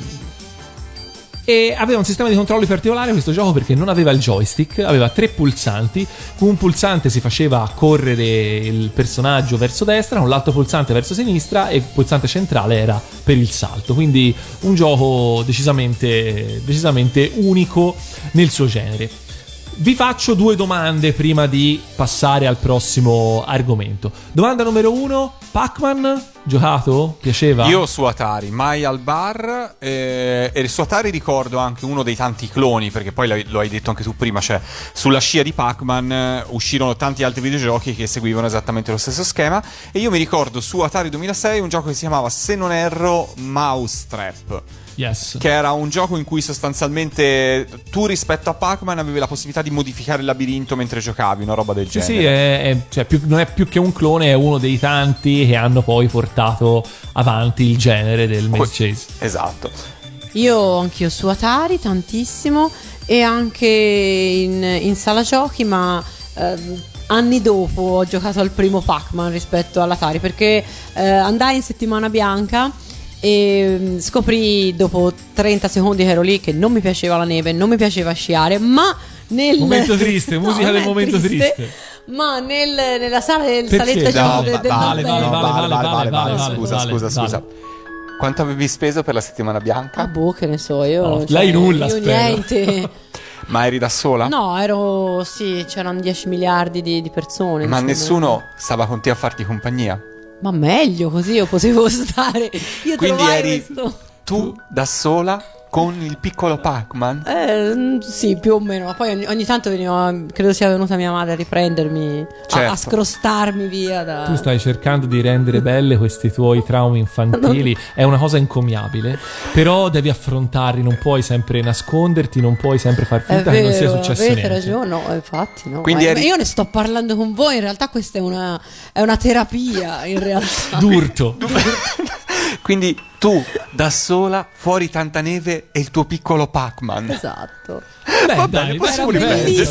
e aveva un sistema di controlli particolare questo gioco perché non aveva il joystick, aveva tre pulsanti. Con un pulsante si faceva correre il personaggio verso destra, con l'altro pulsante verso sinistra e il pulsante centrale era per il salto. Quindi un gioco decisamente, decisamente unico nel suo genere. Vi faccio due domande prima di passare al prossimo argomento. Domanda numero uno: Pac-Man giocato? Piaceva? Io su Atari, mai al bar. eh, e su Atari ricordo anche uno dei tanti cloni, perché poi lo hai detto anche tu prima, cioè sulla scia di Pac-Man eh, uscirono tanti altri videogiochi che seguivano esattamente lo stesso schema. E io mi ricordo su Atari 2006 un gioco che si chiamava, se non erro, Mousetrap. Yes. Che era un gioco in cui sostanzialmente tu rispetto a Pac-Man avevi la possibilità di modificare il labirinto mentre giocavi, una roba del Sì, genere. sì, è, è- cioè, più- non è più che un clone, è uno dei tanti che hanno poi portato avanti il genere del Maze Chase. Esatto. Io anch'io su Atari tantissimo e anche in, in sala giochi, ma ehm, anni dopo ho giocato al primo Pac-Man rispetto all'Atari perché eh, andai in settimana bianca e mm, scoprì dopo 30 secondi che ero lì che non mi piaceva la neve, non mi piaceva sciare, ma nel Momento triste, musica non del momento triste. Ma nel- nella sala del saletta No, del, del vale, Nord vale, Est. vale, vale, vale, Scusa, vale, scusa, vale. scusa. Quanto avevi speso per la settimana bianca? Ah, boh, che ne so io. No, cioè, lei nulla, io spero. niente. Ma eri da sola? No, ero. Sì, c'erano 10 miliardi di, di persone. Ma insomma. nessuno stava con te a farti compagnia? Ma meglio così io potevo stare. Io Quindi eri questo. tu da sola Con il piccolo Pac-Man? Eh, sì, più o meno. Ma poi ogni, ogni tanto veniva, credo sia venuta mia madre a riprendermi, a- a, Certo. scrostarmi via da... Tu stai cercando di rendere belle questi tuoi traumi infantili, è una cosa incommiabile, però devi affrontarli, non puoi sempre nasconderti, non puoi sempre far finta che non sia vero, successo avete niente. ragione, no, infatti no. Quindi Ma- eri- ma io ne sto parlando con voi, in realtà questa è una, è una terapia, in realtà. D'urto. Quindi tu, da sola, fuori tanta neve e il tuo piccolo Pac-Man. Esatto. Beh, Va bene, dai, possiamo riprendere.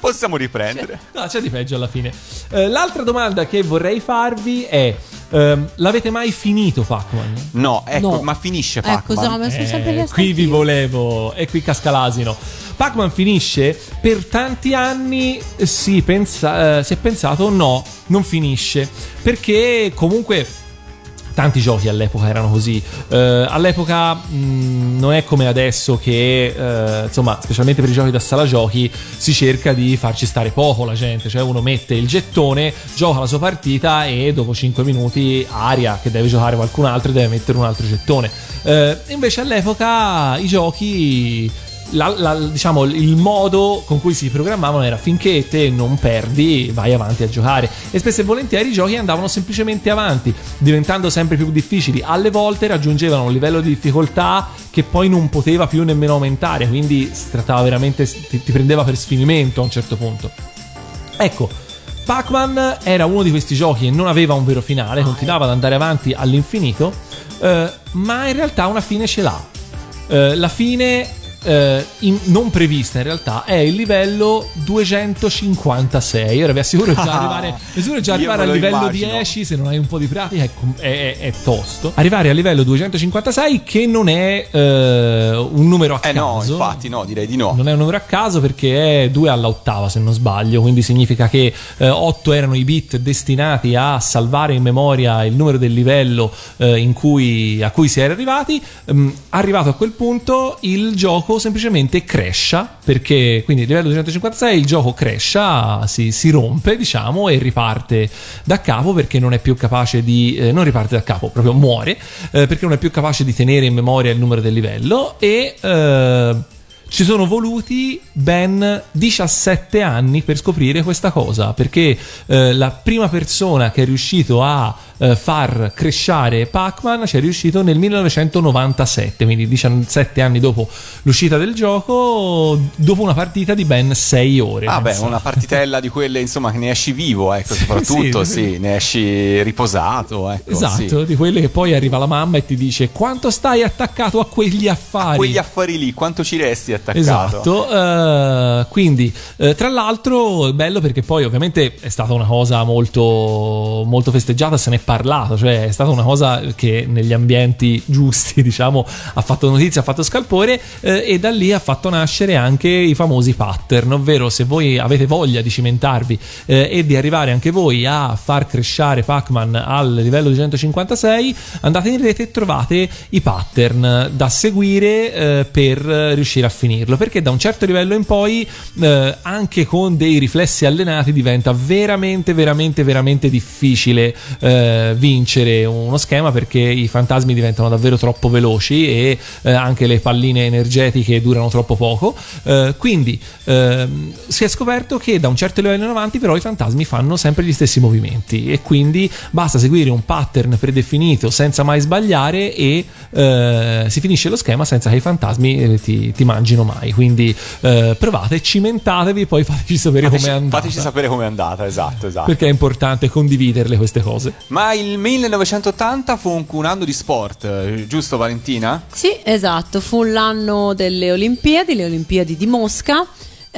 Possiamo riprendere. No, c'è di peggio alla fine. Eh, l'altra domanda che vorrei farvi è: ehm, l'avete mai finito Pac-Man? No, ecco, No. ma finisce Ecco, Pac-Man. so, sono sempre Eh, qui vi volevo, e qui casca l'asino. Pac-Man finisce, per tanti anni si, pensa- eh, si è pensato no, non finisce, perché comunque tanti giochi all'epoca erano così. Eh, all'epoca mh, non è come adesso che, eh, insomma, specialmente per i giochi da sala giochi, si cerca di farci stare poco la gente. Cioè uno mette il gettone, gioca la sua partita e dopo 5 minuti aria che deve giocare qualcun altro e deve mettere un altro gettone. Eh, invece all'epoca i giochi la- la- diciamo, il modo con cui si programmavano era finché te non perdi, vai avanti a giocare. E spesso e volentieri i giochi andavano semplicemente avanti, diventando sempre più difficili. Alle volte raggiungevano un livello di difficoltà che poi non poteva più nemmeno aumentare, quindi si trattava veramente, ti, ti prendeva per sfinimento a un certo punto. Ecco. Pac-Man era uno di questi giochi e non aveva un vero finale, continuava ad andare avanti all'infinito, eh, ma in realtà una fine ce l'ha. Eh, la fine eh, in- non prevista in realtà è il livello 256 ora vi assicuro che già arrivare, che già arrivare al lo livello immagino. 10 se non hai un po' di pratica è, è- è- tosto arrivare al livello 256 che non è eh, un numero a Eh no, caso infatti no, direi di no. non è un numero a caso perché è 2 alla ottava se non sbaglio, quindi significa che 8 erano i bit destinati a salvare in memoria il numero del livello eh, in cui, a cui si era arrivati. Mm, arrivato a quel punto il gioco semplicemente crescia perché quindi il livello 256 il gioco crescia, si, si rompe diciamo e riparte da capo perché non è più capace di... eh, non riparte da capo, proprio muore eh, perché non è più capace di tenere in memoria il numero del livello e... eh, ci sono voluti ben 17 anni per scoprire questa cosa, perché eh, la prima persona che è riuscito a eh, far cresciare Pac-Man ci è riuscito nel 1997, quindi 17 anni dopo l'uscita del gioco, dopo una partita di ben 6 ore. Ah beh, una partitella di quelle insomma che ne esci vivo, ecco, soprattutto, sì, sì, sì. ne esci riposato, ecco. Esatto, di quelle che poi arriva la mamma e ti dice quanto stai attaccato a quegli affari. Quegli affari lì, quanto ci resti attaccato? Esatto, eh, quindi eh, tra l'altro è bello perché poi ovviamente è stata una cosa molto, molto festeggiata, se ne è parlato, cioè è stata una cosa che negli ambienti giusti diciamo ha fatto notizia, ha fatto scalpore eh, e da lì ha fatto nascere anche i famosi pattern, ovvero se voi avete voglia di cimentarvi eh, e di arrivare anche voi a far crescere Pac-Man al livello 256 andate in rete e trovate i pattern da seguire eh, per riuscire a finirlo perché da un certo livello in poi eh, anche con dei riflessi allenati diventa veramente veramente veramente difficile eh, vincere uno schema perché i fantasmi diventano davvero troppo veloci e eh, anche le palline energetiche durano troppo poco. Eh, quindi ehm, si è scoperto che da un certo livello in avanti però i fantasmi fanno sempre gli stessi movimenti e quindi basta seguire un pattern predefinito senza mai sbagliare e eh, si finisce lo schema senza che i fantasmi eh, ti, ti mangino mai. Quindi eh, provate cimentatevi poi fateci sapere Fateci, com'è andata. fateci sapere com'è andata, esatto, esatto. perché è importante condividerle queste cose. Ma il 1980 fu un, un anno di sport, eh, giusto Valentina? Sì, esatto, fu l'anno delle Olimpiadi, le Olimpiadi di Mosca.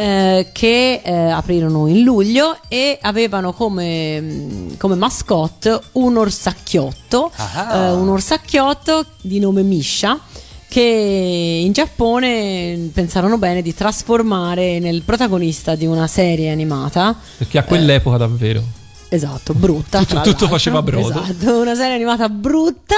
eh, che eh, aprirono in luglio e avevano come, mh, come mascotte un orsacchiotto, Ah. eh, un orsacchiotto di nome Misha che in Giappone pensarono bene di trasformare nel protagonista di una serie animata perché a quell'epoca davvero Esatto, brutta. Tutto- tutto faceva brodo. Esatto, una serie animata brutta.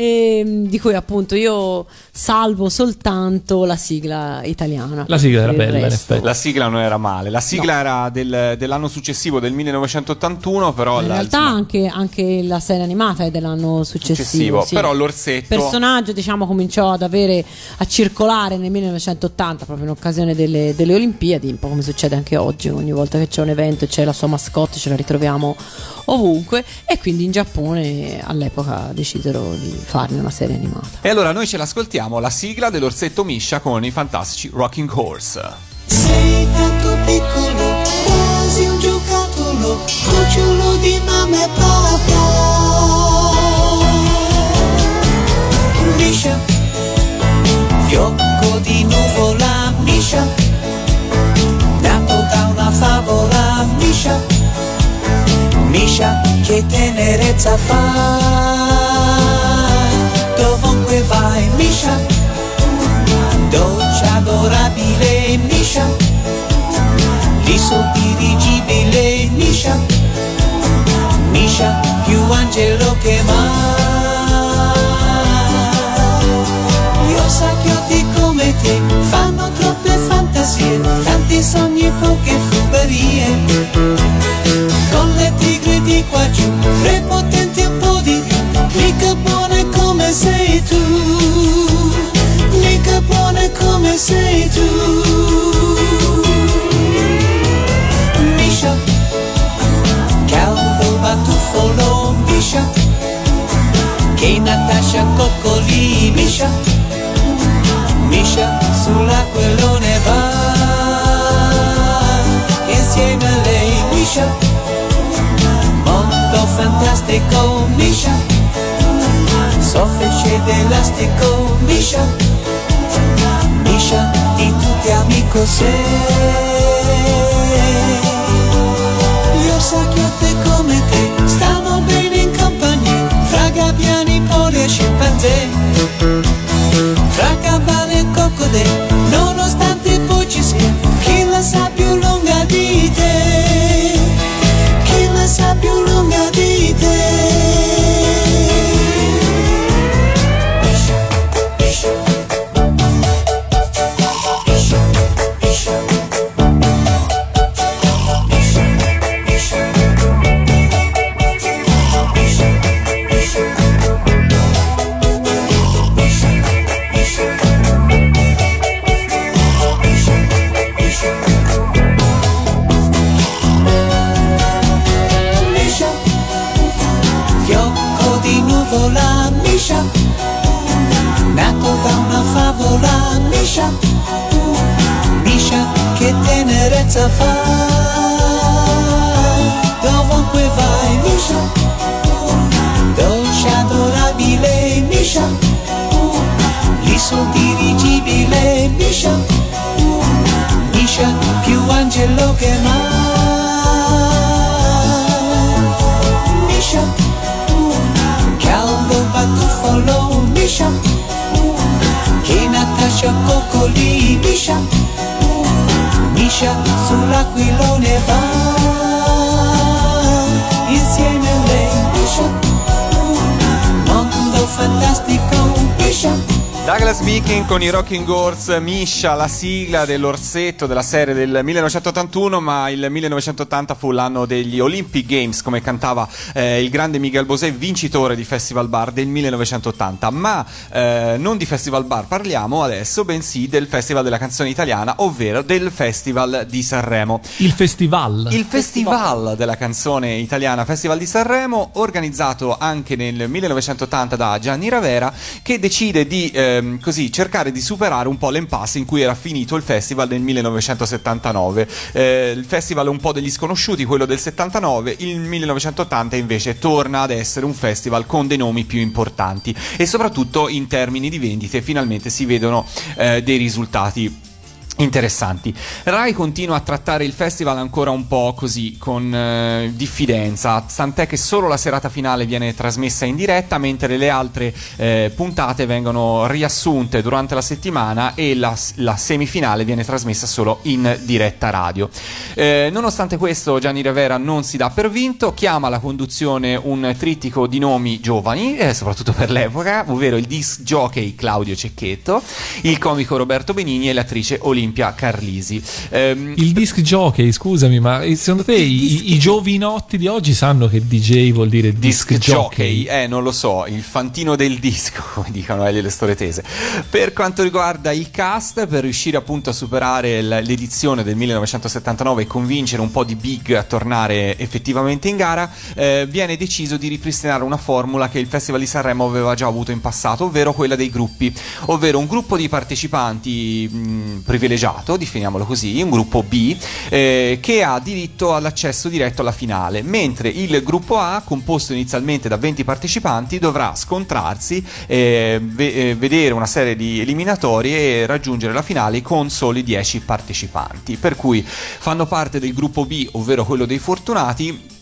Ehm, di cui appunto io salvo soltanto la sigla italiana. La sigla era bella, in effetti. La sigla non era male, la sigla era del- dell'anno successivo, del 1981, però In la- realtà insomma, anche, anche la serie animata è dell'anno successivo. successivo, sì. però l'orsetto Il personaggio diciamo cominciò ad avere a circolare nel 1980 proprio in occasione delle, delle Olimpiadi un po' come succede anche oggi ogni volta che c'è un evento c'è la sua mascotte ce la ritroviamo ovunque e quindi in Giappone all'epoca decisero di farne una serie animata E allora noi ce l'ascoltiamo, la sigla dell'orsetto Misha con i fantastici Rocking Horse. Sei tanto piccolo, quasi un giocattolo, cucciolo di mamma e papà. Misha, fiocco di nuvola, Misha, nato da una favola, Misha, Misha, che tenerezza fa. Misha, dolce adorabile Misha. L'iso dirigibile Misha. Misha più angelo che mai. Gli osacchiotti come te fanno troppe fantasie tanti sogni e poche fuberie. Con le tigre di qua giù prepotenti un po' di più mica buone come sei tu buone come sei tu. Misha caldo batuffolo Misha che Natascia coccoli Misha. Misha sull'aquilone va. Insieme a lei Misha. Mondo fantastico Misha. Soffice d'elastico Misha Misha di tutti amico sei gli orsacchiotti come te stanno bene in compagnia tra gabbiani, poli e scimpanzé. Tra cavalli e coccodè nonostante poi ci sia chi la sa più lunga di te. Chi la sa più lunga di te tenerezza fa, dovunque vai, Misha, dolce adorabile, Misha, l'iso dirigibile, Misha, Misha, più angelo che mai. Misha, caldo batuffolo Misha, che Natascia coccoli Misha, Misha sull'aquilone va, insieme a lei Misha, mondo fantastico. Douglas Meeking con i Rocking Horse, Misha, la sigla dell'orsetto della serie del 1981, ma il 1980 fu l'anno degli Olympic Games, come cantava eh, il grande Miguel Bosé, vincitore di Festival Bar del 1980. Ma eh, non di Festival Bar parliamo adesso, bensì del Festival della canzone italiana, ovvero del Festival di Sanremo. Il festival. Il Festival della canzone italiana, Festival di Sanremo, organizzato anche nel 1980 da Gianni Ravera, che decide di ehm, così cercare di superare un po' l'impasse in cui era finito il festival del 1979. Eh, il festival un po' degli sconosciuti, quello del 79, il 1980 invece torna ad essere un festival con dei nomi più importanti e soprattutto in termini di vendite finalmente si vedono eh, dei risultati interessanti. Rai continua a trattare il festival ancora un po' così, con eh, diffidenza, tant'è che solo la serata finale viene trasmessa in diretta, mentre le altre eh, puntate vengono riassunte durante la settimana e la, la semifinale viene trasmessa solo in diretta radio. Eh, nonostante questo, Gianni Rivera non si dà per vinto, chiama alla conduzione un trittico di nomi giovani, eh, soprattutto per l'epoca, ovvero il disc jockey Claudio Cecchetto, il comico Roberto Benigni e l'attrice Olimpia Carlisi. Ehm, Il disc jockey, scusami, ma secondo te i, i giovinotti di oggi sanno che DJ vuol dire disc, Disc jockey? jockey, eh, non lo so, il fantino del disco, come dicono eh, le storie tese. Per quanto riguarda il cast, per riuscire appunto a superare l'edizione del 1979 e convincere un po' di big a tornare effettivamente in gara, eh, viene deciso di ripristinare una formula che il Festival di Sanremo aveva già avuto in passato, ovvero quella dei gruppi, ovvero un gruppo di partecipanti mh, privilegiato, definiamolo così, un gruppo B, eh, che ha diritto all'accesso diretto alla finale, mentre il gruppo A, composto inizialmente da 20 partecipanti, dovrà scontrarsi, eh, ve- eh, vedere una serie di eliminatorie e raggiungere la finale con soli 10 partecipanti. Per cui fanno parte del gruppo B, ovvero quello dei fortunati.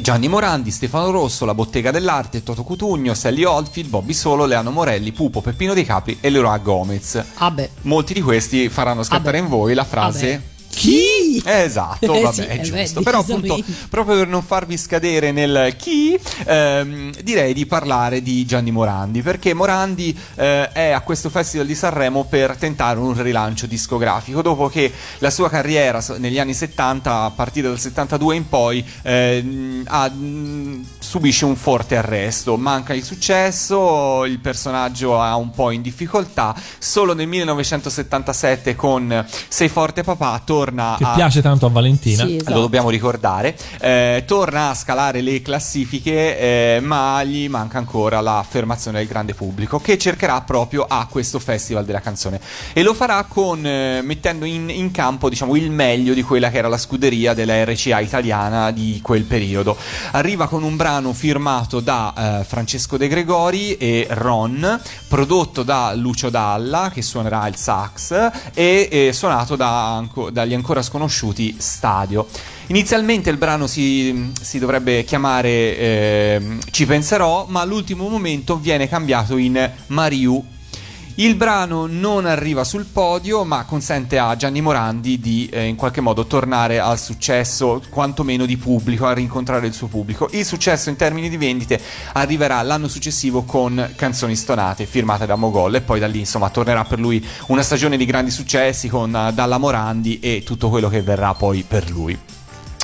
Gianni Morandi, Stefano Rosso, La Bottega dell'Arte, Toto Cutugno, Sally Oldfield, Bobby Solo, Leano Morelli, Pupo, Peppino Dei Capri e Leroy Gomez. Ah beh. Molti di questi faranno scattare Vabbè. in voi la frase. Vabbè. Chi? Esatto, Eh vabbè, sì, è eh beh, giusto. Però appunto, decisamente. proprio per non farvi scadere nel chi, ehm, direi di parlare di Gianni Morandi, perché Morandi eh, è a questo Festival di Sanremo per tentare un rilancio discografico, dopo che la sua carriera negli anni 70, a partire dal 72 in poi, ehm, ha- mh, subisce un forte arresto, manca il successo, il personaggio è un po' in difficoltà, solo nel 1977 con Sei forte papà torna Che a piace tanto a Valentina. Sì, esatto. lo dobbiamo ricordare, eh, torna a scalare le classifiche, eh, ma gli manca ancora l'affermazione del grande pubblico che cercherà proprio a questo Festival della canzone e lo farà con, eh, mettendo in, in campo diciamo, il meglio di quella che era la scuderia della RCA italiana di quel periodo. Arriva con un brano firmato da eh, Francesco De Gregori e Ron, prodotto da Lucio Dalla che suonerà il sax e eh, suonato da anco- dagli ancora sconosciuti Stadio. Inizialmente il brano si, si dovrebbe chiamare ehm, Ci penserò, ma all'ultimo momento viene cambiato in Mariu. Il brano non arriva sul podio, ma consente a Gianni Morandi di eh, in qualche modo tornare al successo, quantomeno di pubblico, a rincontrare il suo pubblico. Il successo in termini di vendite arriverà l'anno successivo con Canzoni stonate, firmate da Mogol, e poi da lì insomma tornerà per lui una stagione di grandi successi con eh, Dalla Morandi e tutto quello che verrà poi per lui.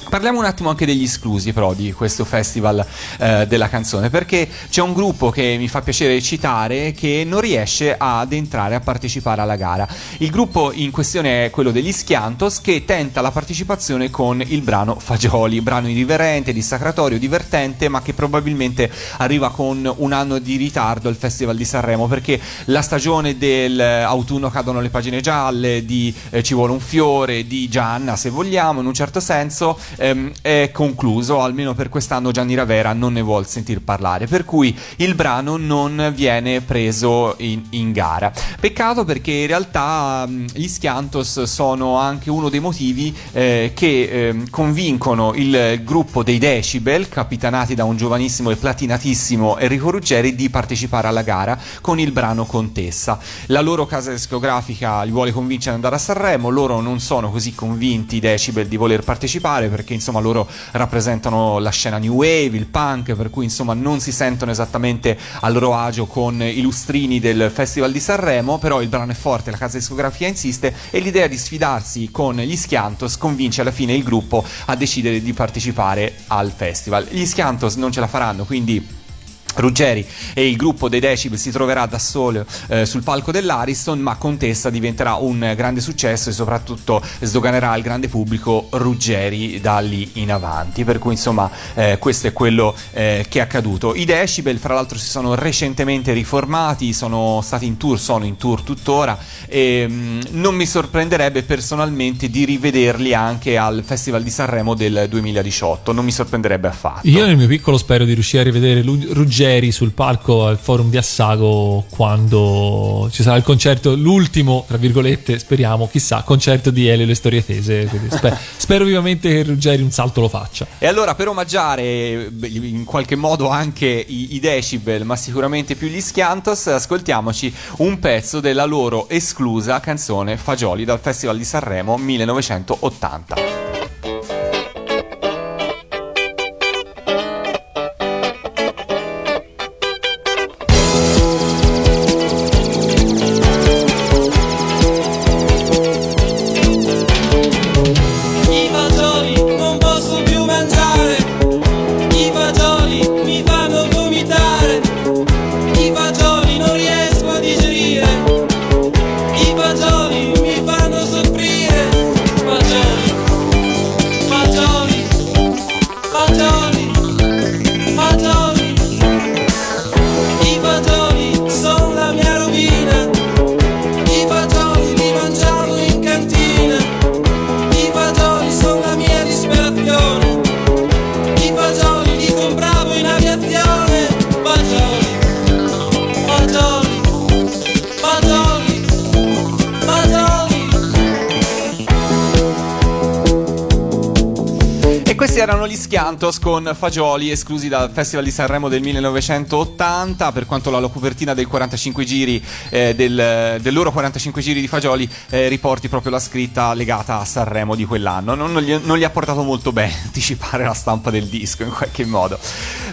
Parliamo un attimo anche degli esclusi però di questo festival eh, della canzone perché c'è un gruppo che mi fa piacere citare che non riesce ad entrare a partecipare alla gara. Il gruppo in questione è quello degli Schiantos che tenta la partecipazione con il brano Fagioli, brano irriverente, dissacratorio, divertente ma che probabilmente arriva con un anno di ritardo al Festival di Sanremo perché la stagione dell'autunno cadono le pagine gialle, di eh, Ci vuole un fiore, di Gianna se vogliamo in un certo senso ehm, è concluso, almeno per quest'anno Gianni Ravera non ne vuol sentir parlare, per cui il brano non viene preso in, in gara. Peccato perché in realtà mh, gli Schiantos sono anche uno dei motivi eh, che ehm, convincono il gruppo dei Decibel, capitanati da un giovanissimo e platinatissimo Enrico Ruggeri, di partecipare alla gara con il brano Contessa. La loro casa discografica li vuole convincere ad andare a Sanremo, loro non sono così convinti i Decibel di voler partecipare perché insomma loro rappresentano la scena new wave, il punk, per cui insomma non si sentono esattamente a loro agio con i lustrini del Festival di Sanremo, però il brano è forte, la casa discografica insiste e l'idea di sfidarsi con gli Schiantos convince alla fine il gruppo a decidere di partecipare al festival. Gli Schiantos non ce la faranno, quindi Ruggeri e il gruppo dei Decibel si troverà da solo eh, sul palco dell'Ariston, ma Contessa diventerà un grande successo e soprattutto sdoganerà al grande pubblico Ruggeri da lì in avanti. Per cui, insomma, eh, questo è quello eh, che è accaduto. I Decibel, fra l'altro, si sono recentemente riformati, sono stati in tour, sono in tour tuttora e mh, non mi sorprenderebbe personalmente di rivederli anche al Festival di Sanremo del 2018. Non mi sorprenderebbe affatto. Io nel mio piccolo spero di riuscire a rivedere Ruggeri Ruggeri sul palco al Forum di Assago quando ci sarà il concerto, l'ultimo, tra virgolette, speriamo, chissà, concerto di Elio e le storie tese. Sper- spero vivamente che Ruggeri un salto lo faccia. E allora per omaggiare in qualche modo anche i, i decibel, ma sicuramente più gli Schiantos, ascoltiamoci un pezzo della loro esclusa canzone Fagioli dal Festival di Sanremo 1980. Erano gli Schiantos con Fagioli esclusi dal Festival di Sanremo del 1980. Per quanto la copertina del 45 giri, eh, del, del loro 45 giri di Fagioli, eh, riporti proprio la scritta legata a Sanremo di quell'anno. Non, non gli, non gli ha portato molto bene anticipare la stampa del disco in qualche modo.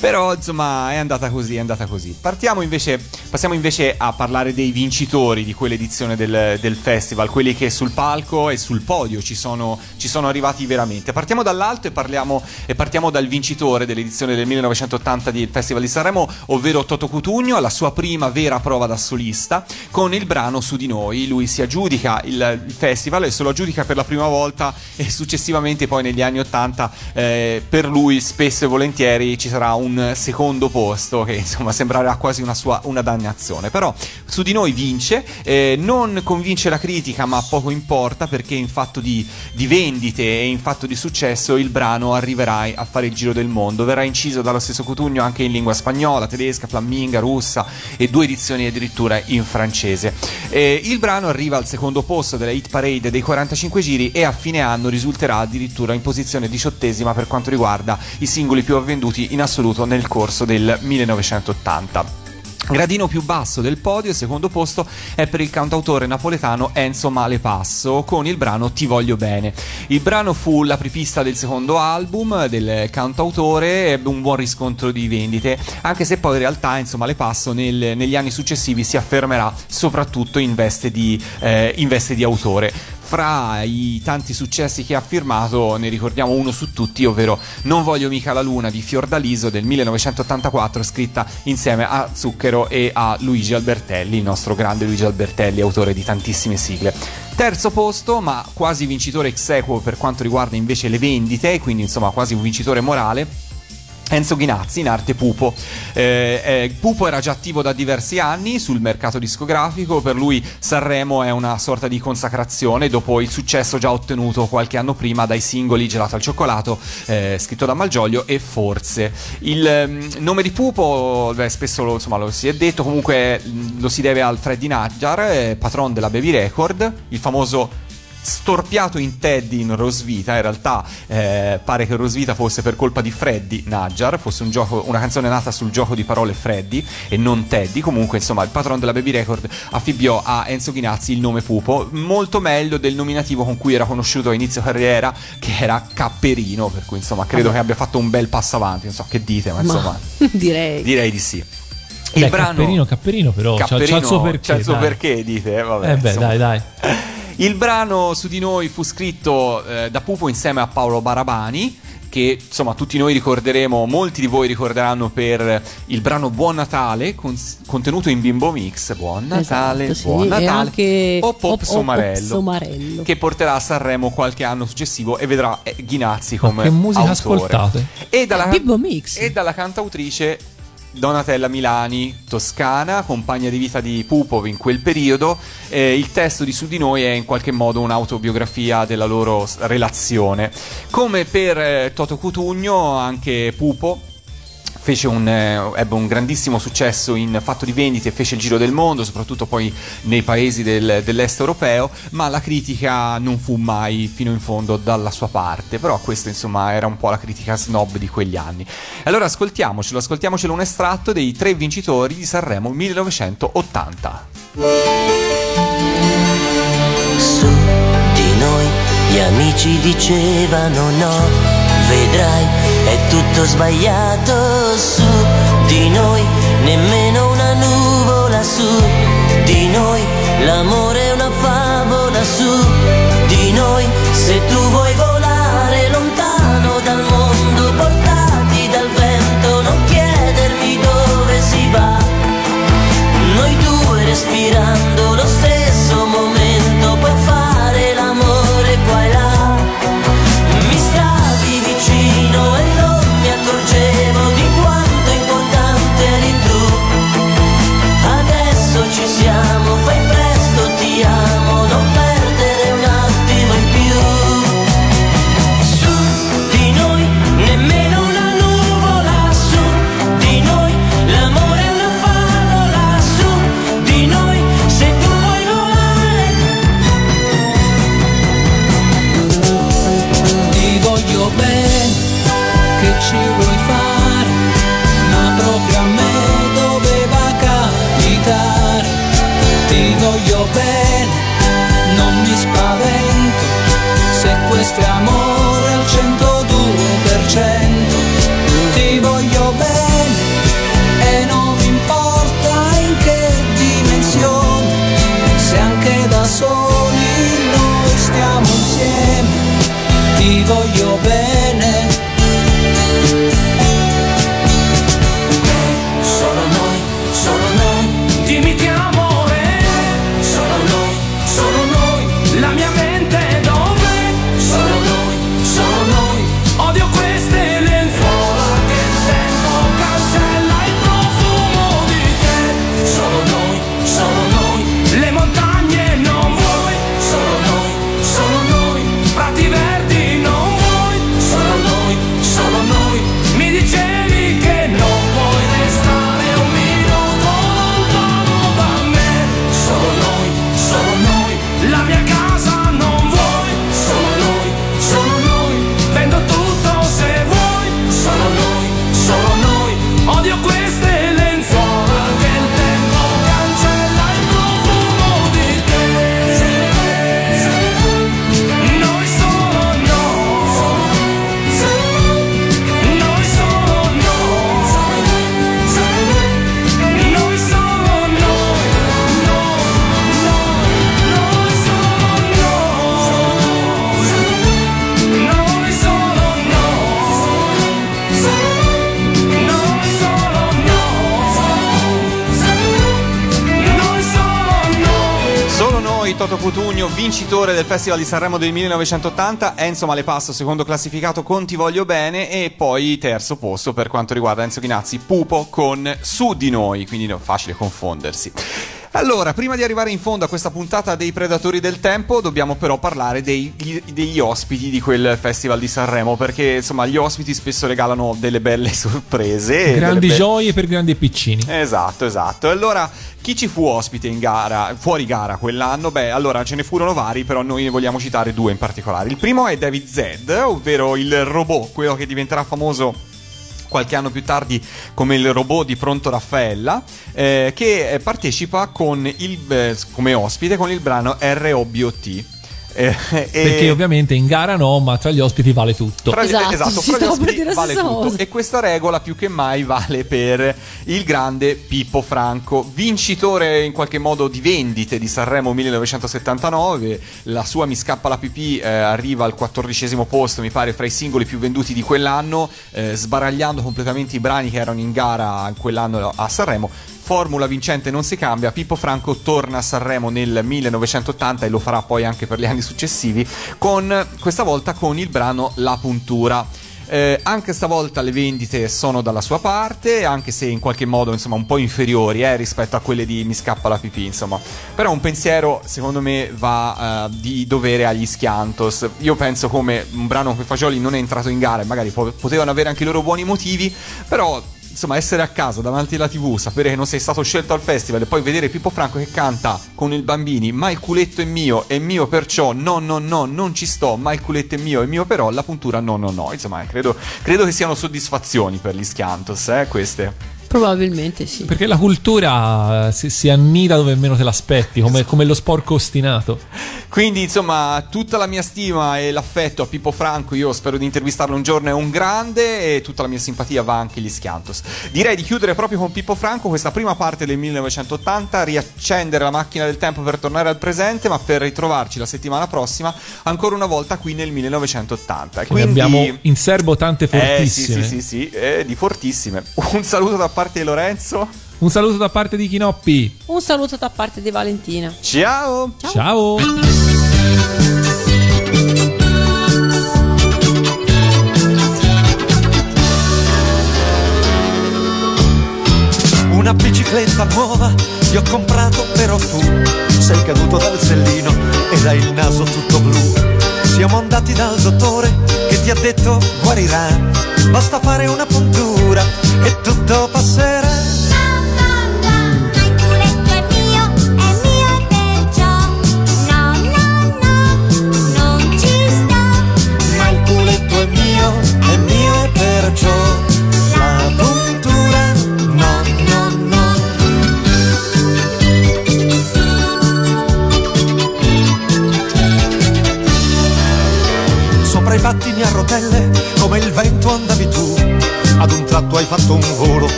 Però insomma è andata così, è andata così. Partiamo invece, passiamo invece a parlare dei vincitori di quell'edizione del, del festival, quelli che sul palco e sul podio ci sono, ci sono arrivati veramente. Partiamo dall'alto e, parliamo, e partiamo dal vincitore dell'edizione del 1980 del Festival di Sanremo, ovvero Toto Cutugno, alla sua prima vera prova da solista, con il brano Su di noi. Lui si aggiudica il, il festival e se lo aggiudica per la prima volta e successivamente poi negli anni 80 eh, per lui spesso e volentieri ci sarà un secondo posto che insomma sembrerà quasi una sua una dannazione. Però Su di noi vince, eh, non convince la critica ma poco importa perché in fatto di, di vendite e in fatto di successo il brano arriverà a fare il giro del mondo, verrà inciso dallo stesso Cutugno anche in lingua spagnola, tedesca, flamminga, russa e due edizioni addirittura in francese. Eh, il brano arriva al secondo posto della hit parade dei 45 giri e a fine anno risulterà addirittura in posizione diciottesima per quanto riguarda i singoli più venduti in assoluto nel corso del 1980. Gradino più basso del podio, secondo posto, è per il cantautore napoletano Enzo Malepasso con il brano Ti voglio bene. Il brano fu l'apripista del secondo album del cantautore, ebbe un buon riscontro di vendite, anche se poi in realtà Enzo Malepasso nel- negli anni successivi si affermerà soprattutto in veste di, eh, in veste di autore fra i tanti successi che ha firmato ne ricordiamo uno su tutti, ovvero Non voglio mica la luna di Fiordaliso del 1984, scritta insieme a Zucchero e a Luigi Albertelli, il nostro grande Luigi Albertelli, autore di tantissime sigle. Terzo posto, ma quasi vincitore ex equo per quanto riguarda invece le vendite, quindi insomma quasi un vincitore morale. Enzo Ghinazzi in arte Pupo. Eh, eh, Pupo era già attivo da diversi anni sul mercato discografico, per lui Sanremo è una sorta di consacrazione dopo il successo già ottenuto qualche anno prima dai singoli Gelato al cioccolato, eh, scritto da Malgioglio e Forse. Il ehm, nome di Pupo, beh, spesso lo, insomma, lo si è detto, comunque mh, lo si deve al Freddy Najjar, eh, patron della Baby Record, il famoso storpiato in Teddy in Rosvita. In realtà eh, pare che Rosvita fosse per colpa di Freddy Najjar, fosse un gioco, una canzone nata sul gioco di parole Freddy e non Teddy. Comunque, insomma, il patron della Baby Record affibbiò a Enzo Ghinazzi il nome Pupo, molto meglio del nominativo con cui era conosciuto a inizio carriera, che era Capperino. Per cui, insomma, credo che abbia fatto un bel passo avanti. Non so che dite, ma insomma, direi. direi di sì. Il Beh, brano. Capperino, Capperino però, c'ha- c'ha il suo perché, c'ha il suo dai. perché, dite? eh, Vabbè, Eh beh, insomma. dai, dai. Il brano su di noi fu scritto eh, da Pupo insieme a Paolo Barabani. Che insomma tutti noi ricorderemo, molti di voi ricorderanno per il brano Buon Natale, cons- contenuto in Bimbo Mix. Buon Natale, Esatto, sì, Buon e Natale. anche o Pop Op- Op- Somarello, Somarello. che porterà a Sanremo qualche anno successivo e vedrà eh, Ghinazzi come che musica autore. ascoltate? E dalla, Bimbo Mix. e dalla cantautrice Donatella Milani, toscana, compagna di vita di Pupov in quel periodo. Eh, il testo di Su di noi è in qualche modo un'autobiografia della loro relazione. Come per eh, Toto Cutugno, anche Pupo un, eh, ebbe un grandissimo successo in fatto di vendite, fece il giro del mondo, soprattutto poi nei paesi del- dell'est europeo, ma la critica non fu mai fino in fondo dalla sua parte, però questo insomma era un po' la critica snob di quegli anni. Allora ascoltiamocelo, ascoltiamocelo un estratto dei tre vincitori di Sanremo 1980. Su di noi gli amici dicevano no, vedrai è tutto sbagliato su di noi, nemmeno una nuvola su di noi, l'amore è una favola su di noi, se tu vuoi volare lontano dal mondo, portati dal vento, non chiedermi dove si va. Noi due respirando lo stesso Festival di Sanremo del 1980, Enzo Malepasso, secondo classificato con Ti voglio bene e poi terzo posto per quanto riguarda Enzo Chinazzi, Pupo con Su di noi, quindi è facile confondersi. Allora, prima di arrivare in fondo a questa puntata dei Predatori del Tempo, dobbiamo però parlare dei- degli ospiti di quel Festival di Sanremo, perché insomma gli ospiti spesso regalano delle belle sorprese. Grandi be- gioie per grandi e piccini. Esatto, esatto. Allora, chi ci fu ospite in gara, fuori gara quell'anno? Beh, allora ce ne furono vari, però noi ne vogliamo citare due in particolare. Il primo è David Zed, ovvero il robot, quello che diventerà famoso qualche anno più tardi come il robot di Pronto Raffaella, eh, che eh, partecipa il, eh, come ospite con il brano ROBOT. Eh, e- Perché ovviamente in gara no, ma tra gli ospiti vale tutto. Tra gli- Esatto, esatto, fra gli ospiti vale tutto. cosa. E questa regola più che mai vale per il grande Pippo Franco, vincitore in qualche modo di vendite di Sanremo 1979. La sua Mi scappa la pipì eh, arriva al quattordicesimo posto, mi pare, fra i singoli più venduti di quell'anno, eh, sbaragliando completamente i brani che erano in gara in quell'anno a Sanremo. Formula vincente non si cambia, Pippo Franco torna a Sanremo nel 1980 e lo farà poi anche per gli anni successivi, con, questa volta con il brano La puntura. Eh, anche stavolta le vendite sono dalla sua parte, anche se in qualche modo insomma un po' inferiori eh, rispetto a quelle di Mi scappa la pipì, insomma. Però un pensiero secondo me va eh, di dovere agli Schiantos. Io penso come un brano come Fagioli non è entrato in gara magari po- potevano avere anche i loro buoni motivi, però insomma essere a casa davanti alla tv, sapere che non sei stato scelto al festival e poi vedere Pippo Franco che canta con i bambini ma il culetto è mio, è mio perciò, no no no, non ci sto, ma il culetto è mio, è mio però, la puntura no no no, insomma credo, credo che siano soddisfazioni per gli Schiantos, eh, queste. Probabilmente sì. Perché la cultura eh, si, si annida dove meno te l'aspetti, come, come lo sporco ostinato. Quindi, insomma, tutta la mia stima e l'affetto a Pippo Franco. Io spero di intervistarlo un giorno, è un grande. E tutta la mia simpatia va anche agli Schiantos. Direi di chiudere proprio con Pippo Franco questa prima parte del 1980, riaccendere la macchina del tempo per tornare al presente, ma per ritrovarci la settimana prossima ancora una volta qui nel 1980. Quindi Quindi abbiamo in serbo tante Eh, sì, fortissime. sì, sì, sì, eh, di fortissime. Un saluto da parte di Lorenzo. Un saluto da parte di Chinoppi. Un saluto da parte di Valentina. Ciao. Ciao. Una bicicletta nuova ti ho comprato però tu sei caduto dal sellino ed hai il naso tutto blu. Siamo andati dal dottore che ti ha detto guarirà, basta fare una puntura e tutto passerà.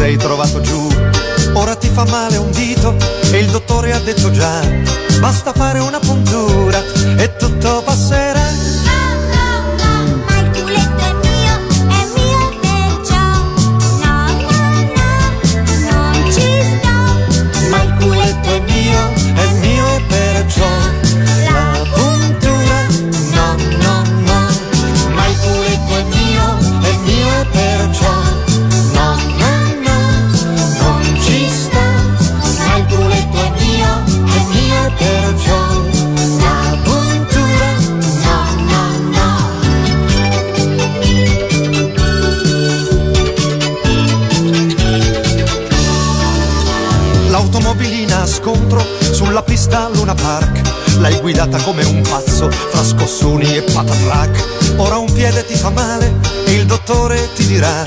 Sei trovato giù. Ora ti fa male un dito e il dottore ha detto già, basta fare una puntura e tutto passerà. L'hai guidata come un pazzo fra scossoni e patatrack Ora un piede ti fa male e il dottore ti dirà